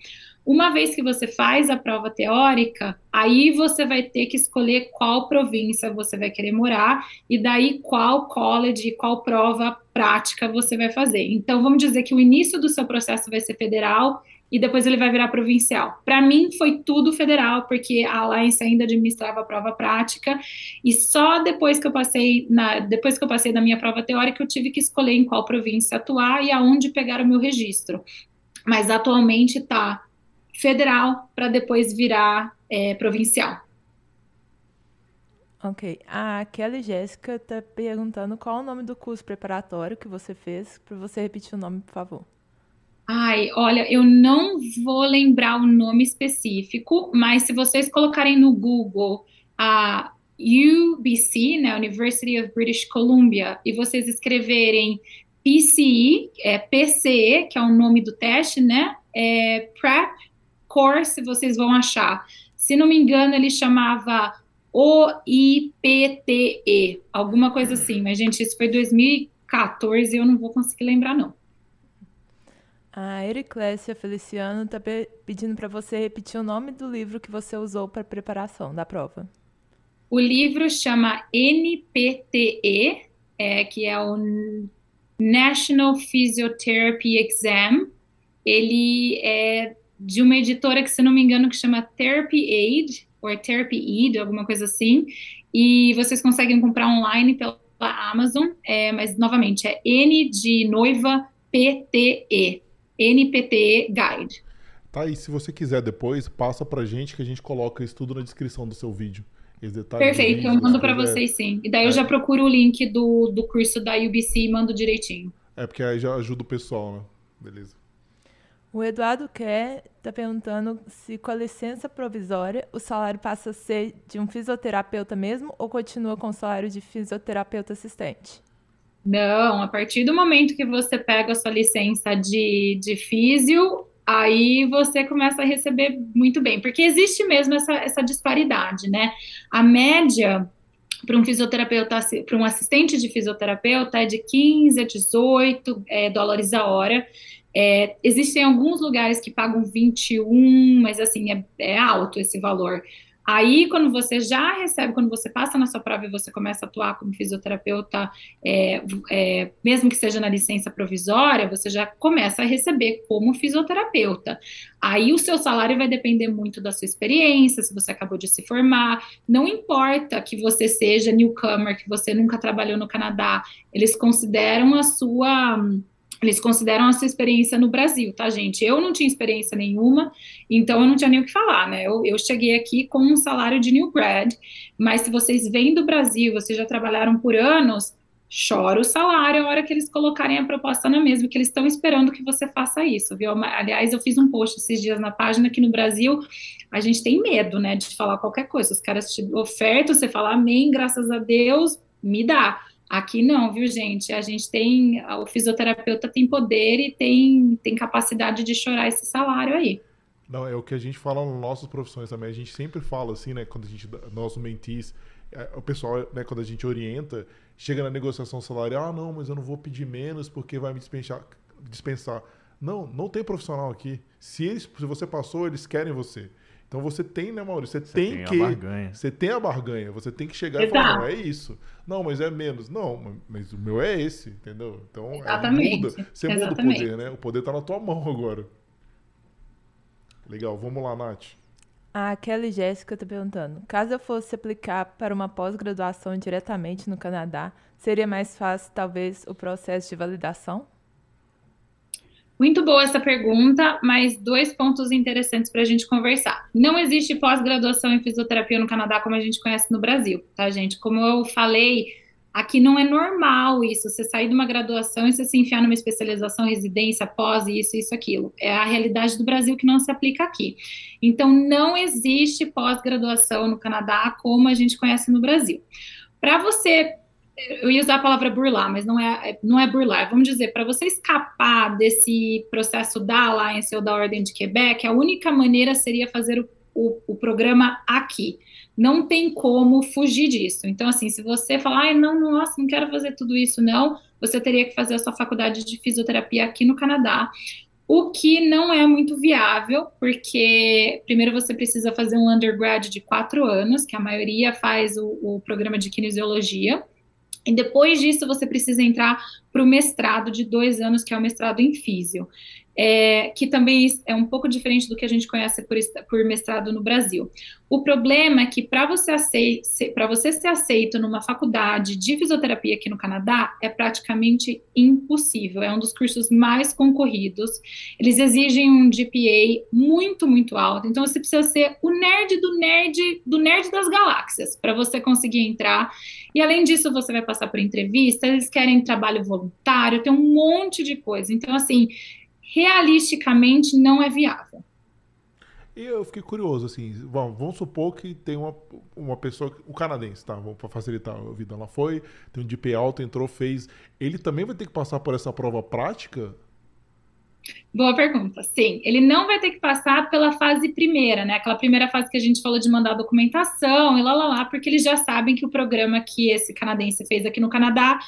Uma vez que você faz a prova teórica, aí você vai ter que escolher qual província você vai querer morar e daí qual college, qual prova prática você vai fazer. Então, vamos dizer que o início do seu processo vai ser federal e depois ele vai virar provincial. Para mim foi tudo federal, porque a Alliance ainda administrava a prova prática, e só depois que eu passei na depois que eu passei da minha prova teórica, eu tive que escolher em qual província atuar e aonde pegar o meu registro. Mas atualmente está federal para depois virar é, provincial. Ok. A Kelly Jéssica está perguntando qual o nome do curso preparatório que você fez, para você repetir o nome, por favor. Ai, olha, eu não vou lembrar o nome específico, mas se vocês colocarem no Google a UBC, né, University of British Columbia, e vocês escreverem PCE, é PCE, que é o nome do teste, né, é Prep Course vocês vão achar. Se não me engano, ele chamava OIPTE, alguma coisa assim. Mas, gente, isso foi 2014 e eu não vou conseguir lembrar, não. A Ericlésia Feliciano está pedindo para você repetir o nome do livro que você usou para preparação da prova. O livro chama NPTE, é, que é o National Physiotherapy Exam. Ele é de uma editora que, se não me engano, que chama Therapy Aid, ou Therapy Aid, alguma coisa assim, e vocês conseguem comprar online pela Amazon, é, mas, novamente, é N de noiva PTE, NPTE Guide. Tá, e se você quiser depois, passa pra gente que a gente coloca isso tudo na descrição do seu vídeo. Perfeito, eu mando para vocês sim. E daí é. eu já procuro o link do, do curso da UBC e mando direitinho. É, porque aí já ajuda o pessoal, né? Beleza. O Eduardo quer está perguntando se com a licença provisória o salário passa a ser de um fisioterapeuta mesmo ou continua com o salário de fisioterapeuta assistente? Não, a partir do momento que você pega a sua licença de, de físio, aí você começa a receber muito bem, porque existe mesmo essa, essa disparidade, né? A média para um fisioterapeuta, para um assistente de fisioterapeuta é de 15 a 18 é, dólares a hora. É, existem alguns lugares que pagam 21, mas assim, é, é alto esse valor. Aí, quando você já recebe, quando você passa na sua prova e você começa a atuar como fisioterapeuta, é, é, mesmo que seja na licença provisória, você já começa a receber como fisioterapeuta. Aí, o seu salário vai depender muito da sua experiência, se você acabou de se formar. Não importa que você seja newcomer, que você nunca trabalhou no Canadá, eles consideram a sua eles consideram a sua experiência no Brasil, tá, gente? Eu não tinha experiência nenhuma, então eu não tinha nem o que falar, né? Eu, eu cheguei aqui com um salário de new grad, mas se vocês vêm do Brasil, vocês já trabalharam por anos, chora o salário a hora que eles colocarem a proposta na mesa, porque eles estão esperando que você faça isso, viu? Aliás, eu fiz um post esses dias na página que no Brasil a gente tem medo, né, de falar qualquer coisa. Os caras te ofertam, você fala amém, graças a Deus, me dá. Aqui não, viu, gente? A gente tem, o fisioterapeuta tem poder e tem, tem capacidade de chorar esse salário aí. Não, é o que a gente fala nas nossas profissões também. A gente sempre fala assim, né? Quando a gente, nossos mentis, é, o pessoal, né, quando a gente orienta, chega na negociação salarial, ah, não, mas eu não vou pedir menos porque vai me dispensar. dispensar. Não, não tem profissional aqui. Se, eles, se você passou, eles querem você. Então você tem, né, Maurício? Você, você tem, tem, que. Barganha. Você tem a barganha. Você tem que chegar Exato. e falar, não, é isso. Não, mas é menos. Não, mas o meu é esse, entendeu? Então Exatamente. muda. Você Exatamente. muda o poder, né? O poder tá na tua mão agora. Legal, vamos lá, Nath. A Kelly Jéssica está perguntando: caso eu fosse aplicar para uma pós-graduação diretamente no Canadá, seria mais fácil, talvez, o processo de validação? Muito boa essa pergunta, mas dois pontos interessantes para a gente conversar. Não existe pós-graduação em fisioterapia no Canadá como a gente conhece no Brasil, tá, gente? Como eu falei, aqui não é normal isso, você sair de uma graduação e você se enfiar numa especialização, residência, pós, isso, isso, aquilo. É a realidade do Brasil que não se aplica aqui. Então, não existe pós-graduação no Canadá como a gente conhece no Brasil. Para você eu ia usar a palavra burlar, mas não é, não é burlar. Vamos dizer, para você escapar desse processo da Alliance ou da Ordem de Quebec, a única maneira seria fazer o, o, o programa aqui. Não tem como fugir disso. Então, assim, se você falar, ai, não, nossa, não quero fazer tudo isso, não, você teria que fazer a sua faculdade de fisioterapia aqui no Canadá. O que não é muito viável, porque primeiro você precisa fazer um undergrad de quatro anos, que a maioria faz o, o programa de kinesiologia. E depois disso, você precisa entrar para o mestrado de dois anos, que é o mestrado em físio é, que também é um pouco diferente do que a gente conhece por, por mestrado no Brasil. O problema é que para você, para você ser aceito numa faculdade de fisioterapia aqui no Canadá é praticamente impossível. É um dos cursos mais concorridos. Eles exigem um GPA muito, muito alto. Então você precisa ser o nerd do nerd do nerd das galáxias para você conseguir entrar. E além disso, você vai passar por entrevista, eles querem trabalho voluntário, tem um monte de coisa. Então, assim, realisticamente não é viável. E eu fiquei curioso, assim, vamos, vamos supor que tem uma, uma pessoa, o canadense, tá? Para facilitar a vida, ela foi, tem um DP alto, entrou, fez. Ele também vai ter que passar por essa prova prática? Boa pergunta. Sim, ele não vai ter que passar pela fase primeira, né? Aquela primeira fase que a gente falou de mandar documentação e lá lá lá, porque eles já sabem que o programa que esse canadense fez aqui no Canadá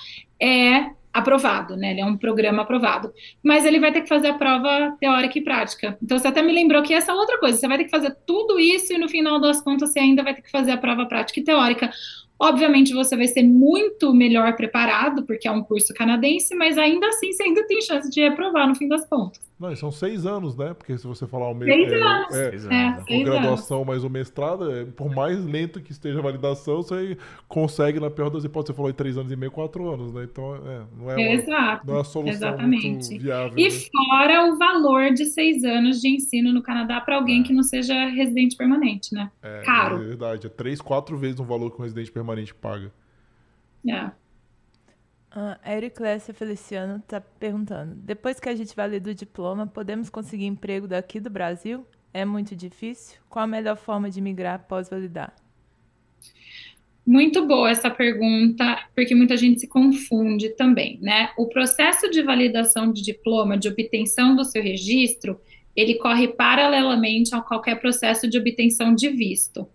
é aprovado, né? Ele é um programa aprovado. Mas ele vai ter que fazer a prova teórica e prática. Então você até me lembrou que essa é outra coisa. Você vai ter que fazer tudo isso e no final das contas você ainda vai ter que fazer a prova prática e teórica. Obviamente você vai ser muito melhor preparado, porque é um curso canadense, mas ainda assim você ainda tem chance de reprovar no fim das contas. Não, são seis anos, né? Porque se você falar o mesmo. Seis é, anos. É, seis anos. É, graduação anos. mais o mestrado, é, por mais lento que esteja a validação, você consegue, na pior das hipóteses, você falou em três anos e meio, quatro anos, né? Então, é, não é uma, Exato. Não é uma solução Exatamente. viável. E né? fora o valor de seis anos de ensino no Canadá para alguém é. que não seja residente permanente, né? É, Caro. É verdade. É três, quatro vezes o valor que um residente permanente paga. É. A Ericlésia Feliciano está perguntando: depois que a gente valida o diploma, podemos conseguir emprego daqui do Brasil? É muito difícil? Qual a melhor forma de migrar após validar? Muito boa essa pergunta, porque muita gente se confunde também, né? O processo de validação de diploma, de obtenção do seu registro, ele corre paralelamente a qualquer processo de obtenção de visto.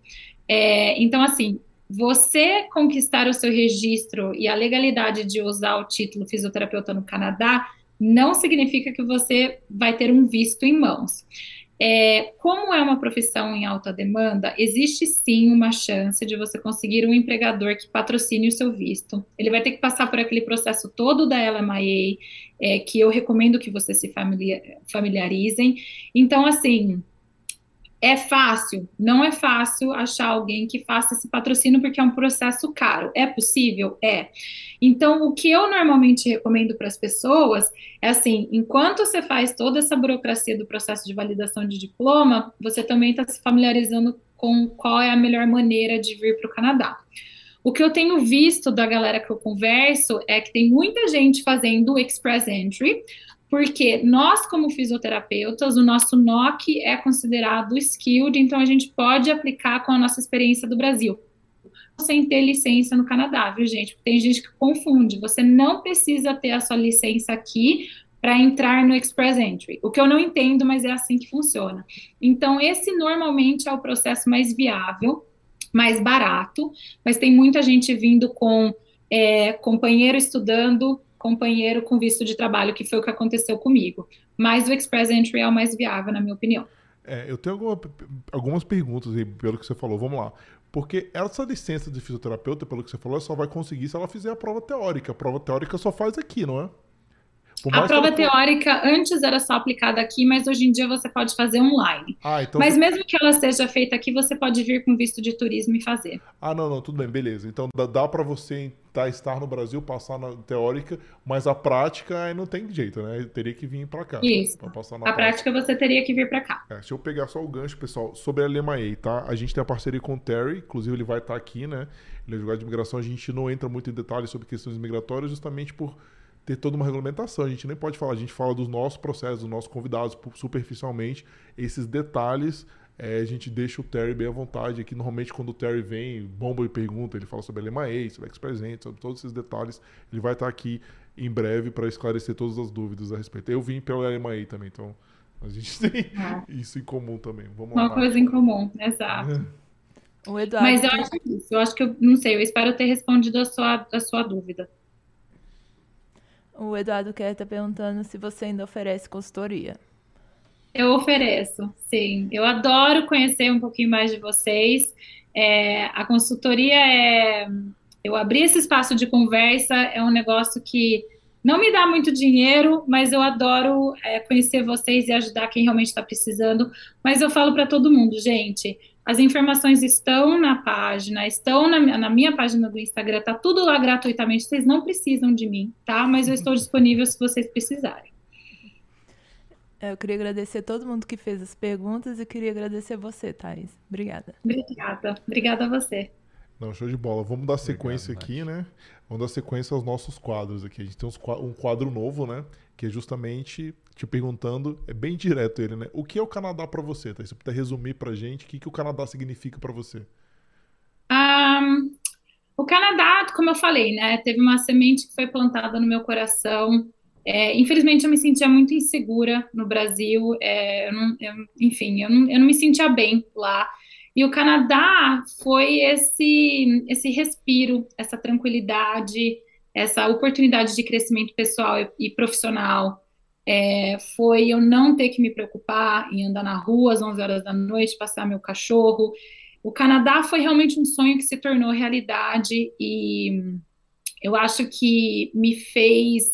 É, então, assim, você conquistar o seu registro e a legalidade de usar o título fisioterapeuta no Canadá não significa que você vai ter um visto em mãos. É, como é uma profissão em alta demanda, existe sim uma chance de você conseguir um empregador que patrocine o seu visto. Ele vai ter que passar por aquele processo todo da LMIA, é, que eu recomendo que vocês se familiarizem. Então, assim, é fácil? Não é fácil achar alguém que faça esse patrocínio porque é um processo caro. É possível? É. Então, o que eu normalmente recomendo para as pessoas é assim: enquanto você faz toda essa burocracia do processo de validação de diploma, você também está se familiarizando com qual é a melhor maneira de vir para o Canadá. O que eu tenho visto da galera que eu converso é que tem muita gente fazendo Express Entry, porque nós, como fisioterapeutas, o nosso NOC é considerado skilled, então a gente pode aplicar com a nossa experiência do Brasil, sem ter licença no Canadá, viu, gente? Tem gente que confunde, você não precisa ter a sua licença aqui para entrar no Express Entry, o que eu não entendo, mas é assim que funciona. Então, esse normalmente é o processo mais viável, mais barato, mas tem muita gente vindo com é, companheiro estudando companheiro com visto de trabalho, que foi o que aconteceu comigo. Mas o Express Entry é o mais viável, na minha opinião. É, eu tenho alguma, algumas perguntas aí, pelo que você falou. Vamos lá. Porque essa licença de fisioterapeuta, pelo que você falou, só vai conseguir se ela fizer a prova teórica. A prova teórica só faz aqui, não é? A prova teórica antes era só aplicada aqui, mas hoje em dia você pode fazer online. Ah, então mas mesmo que ela seja feita aqui, você pode vir com visto de turismo e fazer. Ah, não, não, tudo bem, beleza. Então dá, dá para você tá, estar no Brasil, passar na teórica, mas a prática aí não tem jeito, né? Eu teria que vir para cá. Isso. a prática. prática você teria que vir para cá. É, se eu pegar só o gancho, pessoal, sobre a LMAE, tá? A gente tem a parceria com o Terry, inclusive ele vai estar tá aqui, né? Ele é advogado de imigração, a gente não entra muito em detalhes sobre questões migratórias, justamente por ter toda uma regulamentação. A gente nem pode falar, a gente fala dos nossos processos, dos nossos convidados superficialmente. Esses detalhes é, a gente deixa o Terry bem à vontade. Aqui, normalmente, quando o Terry vem, bomba e pergunta, ele fala sobre a LMA, sobre X-Present, sobre todos esses detalhes. Ele vai estar aqui em breve para esclarecer todas as dúvidas a respeito. Eu vim pela LMA também, então a gente tem é. isso em comum também. Vamos Uma lá, coisa em comum, exato. O Eduardo... Mas eu acho isso. Eu acho que eu não sei, eu espero ter respondido a sua, a sua dúvida. O Eduardo quer estar perguntando se você ainda oferece consultoria. Eu ofereço, sim. Eu adoro conhecer um pouquinho mais de vocês. É, a consultoria é. Eu abri esse espaço de conversa, é um negócio que não me dá muito dinheiro, mas eu adoro é, conhecer vocês e ajudar quem realmente está precisando. Mas eu falo para todo mundo, gente, as informações estão na página, estão na, na, minha página do Instagram, tá tudo lá gratuitamente. Vocês não precisam de mim, tá? Mas eu estou disponível se vocês precisarem. Eu queria agradecer a todo mundo que fez as perguntas e queria agradecer a você, Thais. Obrigada. Obrigada. Obrigada a você. Não, show de bola. Vamos dar sequência Obrigado, aqui, né? Vamos dar sequência aos nossos quadros aqui. A gente tem um quadro novo, né? Que é justamente te perguntando, é bem direto ele, né? O que é o Canadá para você? Tá? Você puder resumir pra gente o que, que o Canadá significa para você? Um, o Canadá, como eu falei, né? Teve uma semente que foi plantada no meu coração. É, infelizmente, eu me sentia muito insegura no Brasil. É, eu não, eu, enfim, eu não, eu não me sentia bem lá. E o Canadá foi esse, esse respiro, essa tranquilidade, essa oportunidade de crescimento pessoal e, e profissional é, foi eu não ter que me preocupar em andar na rua às 11 horas da noite, passar meu cachorro. O Canadá foi realmente um sonho que se tornou realidade e eu acho que me fez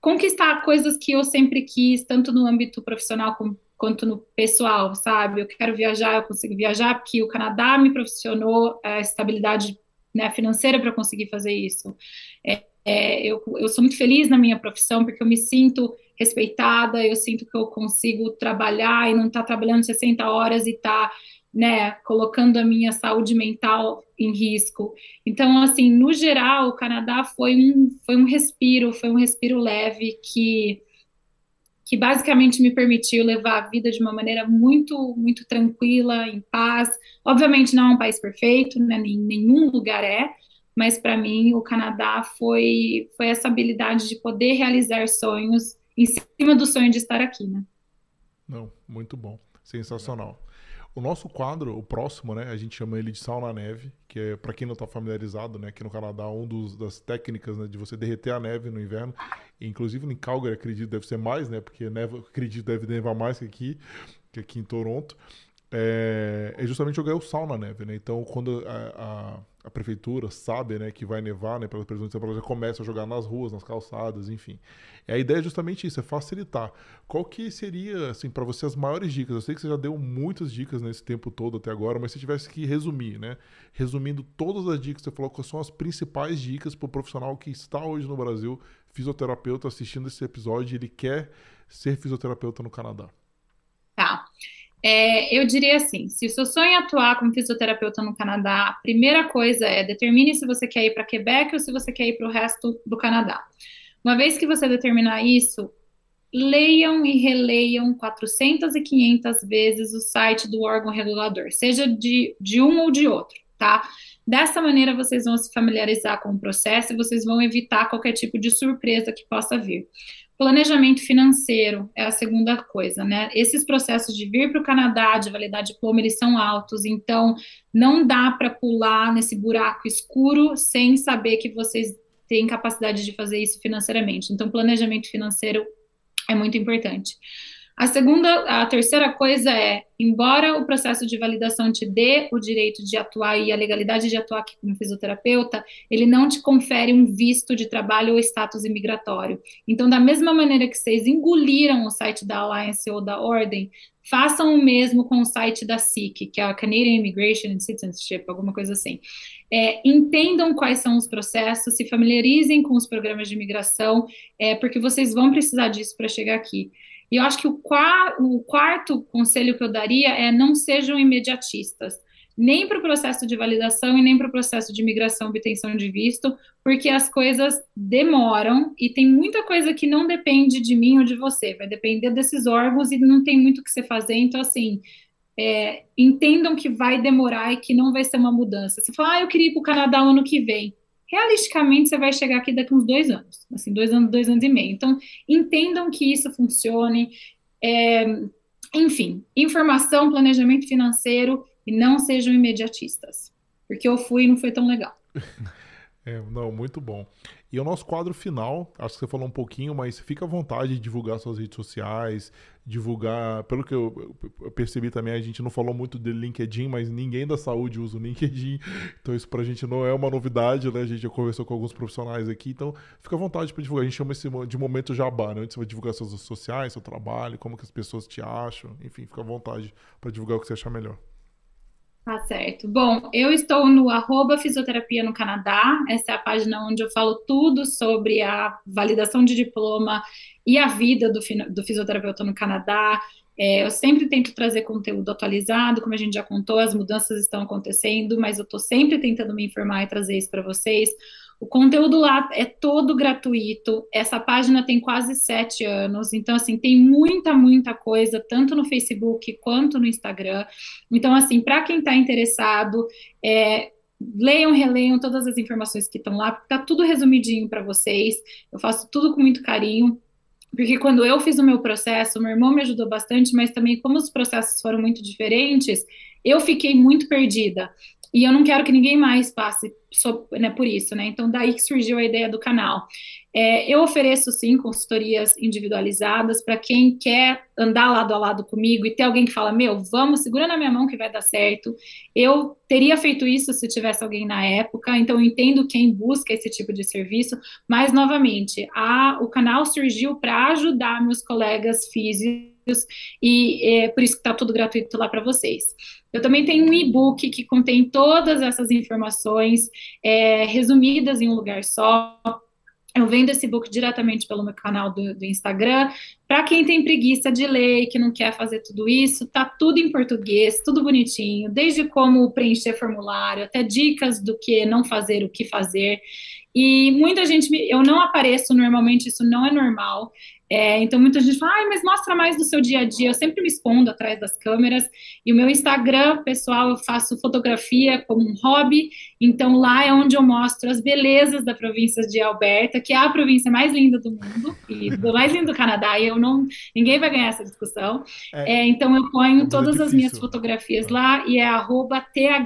conquistar coisas que eu sempre quis, tanto no âmbito profissional como, quanto no pessoal, sabe? Eu quero viajar, eu consigo viajar porque o Canadá me proporcionou a estabilidade né, financeira para conseguir fazer isso. É, é, eu, eu sou muito feliz na minha profissão porque eu me sinto respeitada, eu sinto que eu consigo trabalhar e não estar tá trabalhando 60 horas e tá né, colocando a minha saúde mental em risco. Então, assim, no geral, o Canadá foi um, foi um respiro, foi um respiro leve que que basicamente me permitiu levar a vida de uma maneira muito, muito tranquila, em paz. Obviamente não é um país perfeito, né? nenhum lugar é, mas para mim o Canadá foi, foi essa habilidade de poder realizar sonhos em cima do sonho de estar aqui, né? Não, muito bom, sensacional. O nosso quadro, o próximo, né, a gente chama ele de sal na neve, que é para quem não está familiarizado, né, aqui no Canadá, um dos das técnicas, né, de você derreter a neve no inverno. inclusive em Calgary, acredito, deve ser mais, né, porque neva, acredito deve nevar mais que aqui, que aqui em Toronto. É, é justamente jogar o sal na neve, né? Então, quando a a prefeitura sabe né, que vai nevar, né, pela previsão de temperatura, já começa a jogar nas ruas, nas calçadas, enfim. E a ideia é justamente isso, é facilitar. Qual que seria, assim, para você as maiores dicas? Eu sei que você já deu muitas dicas nesse tempo todo até agora, mas se tivesse que resumir, né? Resumindo todas as dicas, você falou quais são as principais dicas para o profissional que está hoje no Brasil, fisioterapeuta, assistindo esse episódio, ele quer ser fisioterapeuta no Canadá. Tá. É, eu diria assim: se o seu sonho é atuar como fisioterapeuta no Canadá, a primeira coisa é determine se você quer ir para Quebec ou se você quer ir para o resto do Canadá. Uma vez que você determinar isso, leiam e releiam 400 e 500 vezes o site do órgão regulador, seja de, de um ou de outro, tá? Dessa maneira, vocês vão se familiarizar com o processo e vocês vão evitar qualquer tipo de surpresa que possa vir. Planejamento financeiro é a segunda coisa, né? Esses processos de vir para o Canadá, de validar diploma, eles são altos, então não dá para pular nesse buraco escuro sem saber que vocês têm capacidade de fazer isso financeiramente. Então, planejamento financeiro é muito importante. A segunda, a terceira coisa é, embora o processo de validação te dê o direito de atuar e a legalidade de atuar aqui como fisioterapeuta, ele não te confere um visto de trabalho ou status imigratório. Então, da mesma maneira que vocês engoliram o site da Alliance ou da Ordem, façam o mesmo com o site da SIC, que é a Canadian Immigration and Citizenship, alguma coisa assim. É, entendam quais são os processos, se familiarizem com os programas de imigração, é, porque vocês vão precisar disso para chegar aqui. E eu acho que o, qua o quarto conselho que eu daria é não sejam imediatistas, nem para o processo de validação e nem para o processo de imigração obtenção de visto, porque as coisas demoram e tem muita coisa que não depende de mim ou de você, vai depender desses órgãos e não tem muito o que você fazer. Então, assim, é, entendam que vai demorar e que não vai ser uma mudança. Você fala, ah, eu queria ir para o Canadá ano que vem realisticamente você vai chegar aqui daqui uns dois anos, assim, dois anos, dois anos e meio. Então, entendam que isso funcione. É, enfim, informação, planejamento financeiro e não sejam imediatistas. Porque eu fui e não foi tão legal. É, não, muito bom. E o nosso quadro final, acho que você falou um pouquinho, mas fica à vontade de divulgar suas redes sociais, divulgar. Pelo que eu, percebi também, a gente não falou muito de LinkedIn, mas ninguém da saúde usa o LinkedIn. Então isso pra gente não é uma novidade, né? A gente já conversou com alguns profissionais aqui, então fica à vontade para divulgar. A gente chama esse de momento jabá, né? Onde você vai divulgar suas redes sociais, seu trabalho, como que as pessoas te acham. Enfim, fica à vontade para divulgar o que você achar melhor. Tá certo. Bom, eu estou no arroba fisioterapia no Canadá. Essa é a página onde eu falo tudo sobre a validação de diploma e a vida do, do fisioterapeuta no Canadá. É, eu sempre tento trazer conteúdo atualizado, como a gente já contou, as mudanças estão acontecendo, mas eu estou sempre tentando me informar e trazer isso para vocês. O conteúdo lá é todo gratuito. Essa página tem quase sete anos, então assim tem muita, muita coisa tanto no Facebook quanto no Instagram. Então assim, para quem está interessado, é, leiam, releiam todas as informações que estão lá, porque tá tudo resumidinho para vocês. Eu faço tudo com muito carinho. Porque quando eu fiz o meu processo, meu irmão me ajudou bastante, mas também como os processos foram muito diferentes, eu fiquei muito perdida. E eu não quero que ninguém mais passe né, por isso, né? Então, daí que surgiu a ideia do canal. É, eu ofereço, sim, consultorias individualizadas para quem quer andar lado a lado comigo e ter alguém que fala: Meu, vamos, segura na minha mão que vai dar certo. Eu teria feito isso se tivesse alguém na época, então eu entendo quem busca esse tipo de serviço, mas, novamente, a, o canal surgiu para ajudar meus colegas físicos e é por isso que está tudo gratuito lá para vocês. Eu também tenho um e-book que contém todas essas informações é, resumidas em um lugar só. Eu vendo esse book diretamente pelo meu canal do, do Instagram. Para quem tem preguiça de ler e que não quer fazer tudo isso, tá tudo em português, tudo bonitinho, desde como preencher formulário, até dicas do que não fazer, o que fazer. E muita gente, eu não apareço normalmente, isso não é normal. É, então, muita gente fala, ah, mas mostra mais do seu dia a dia. Eu sempre me escondo atrás das câmeras. E o meu Instagram, pessoal, eu faço fotografia como um hobby. Então, lá é onde eu mostro as belezas da província de Alberta, que é a província mais linda do mundo, e do mais lindo do Canadá. E eu não. Ninguém vai ganhar essa discussão. É, é, então, eu ponho é todas as minhas fotografias lá e é arroba T-H-A-N-U-C-C.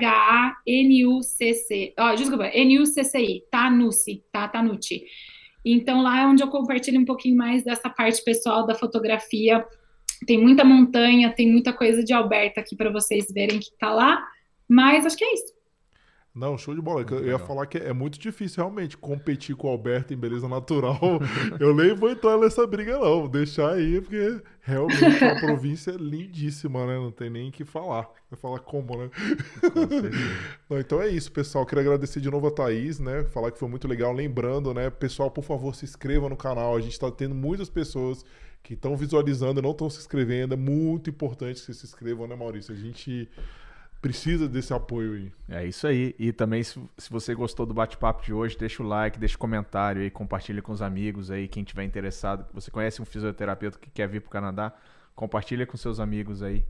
Oh, desculpa, N-U-C-C-I, Tanuci, tá? Tanuti. Então lá é onde eu compartilho um pouquinho mais dessa parte pessoal da fotografia. Tem muita montanha, tem muita coisa de Alberta aqui para vocês verem que tá lá. Mas acho que é isso. Não, show de bola. eu ia falar que é muito difícil realmente competir com o Alberto em beleza natural. eu nem vou entrar nessa briga, não. Vou deixar aí, porque realmente a província é lindíssima, né? Não tem nem o que falar. Vai falar como, né? não, então é isso, pessoal. Queria agradecer de novo a Thaís, né? Falar que foi muito legal. Lembrando, né? Pessoal, por favor, se inscreva no canal. A gente está tendo muitas pessoas que estão visualizando e não estão se inscrevendo. É muito importante que vocês se inscrevam, né, Maurício? A gente precisa desse apoio aí. É isso aí. E também, se, se você gostou do bate-papo de hoje, deixa o like, deixa o comentário aí, compartilha com os amigos aí, quem tiver interessado. Você conhece um fisioterapeuta que quer vir para o Canadá, compartilha com seus amigos aí.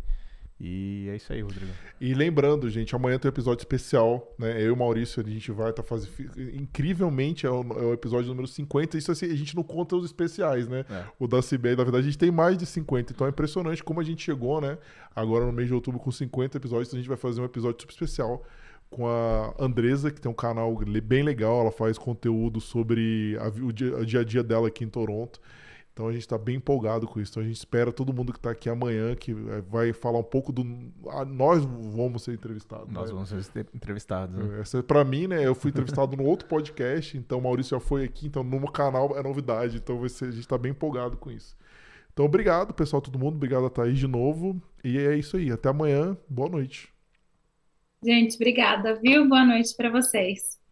E é isso aí, Rodrigo. E lembrando, gente, amanhã tem um episódio especial, né? Eu e o Maurício, a gente vai estar tá fazendo. Incrivelmente, é o, é o, episódio número 50. Isso assim, a gente não conta os especiais, né? É. O da CBA, na verdade, a gente tem mais de 50. Então é impressionante como a gente chegou, né? Agora no mês de outubro com 50 episódios. A gente vai fazer um episódio super especial com a Andresa, que tem um canal bem legal. Ela faz conteúdo sobre a, o, dia, o dia a dia dela aqui em Toronto. Então a gente está bem empolgado com isso. Então a gente espera todo mundo que está aqui amanhã, que é, vai falar um pouco do. Ah, nós vamos ser entrevistados. Nós né? vamos ser entrevistados. Né? Essa, para mim, né? Eu fui entrevistado no outro podcast, então o Maurício já foi aqui, então no meu canal é novidade. Então vai ser, a gente está bem empolgado com isso. Então obrigado, pessoal, todo mundo. Obrigado a Thaís de novo. E é isso aí. Até amanhã. Boa noite. Gente, obrigada, viu? Boa noite para vocês.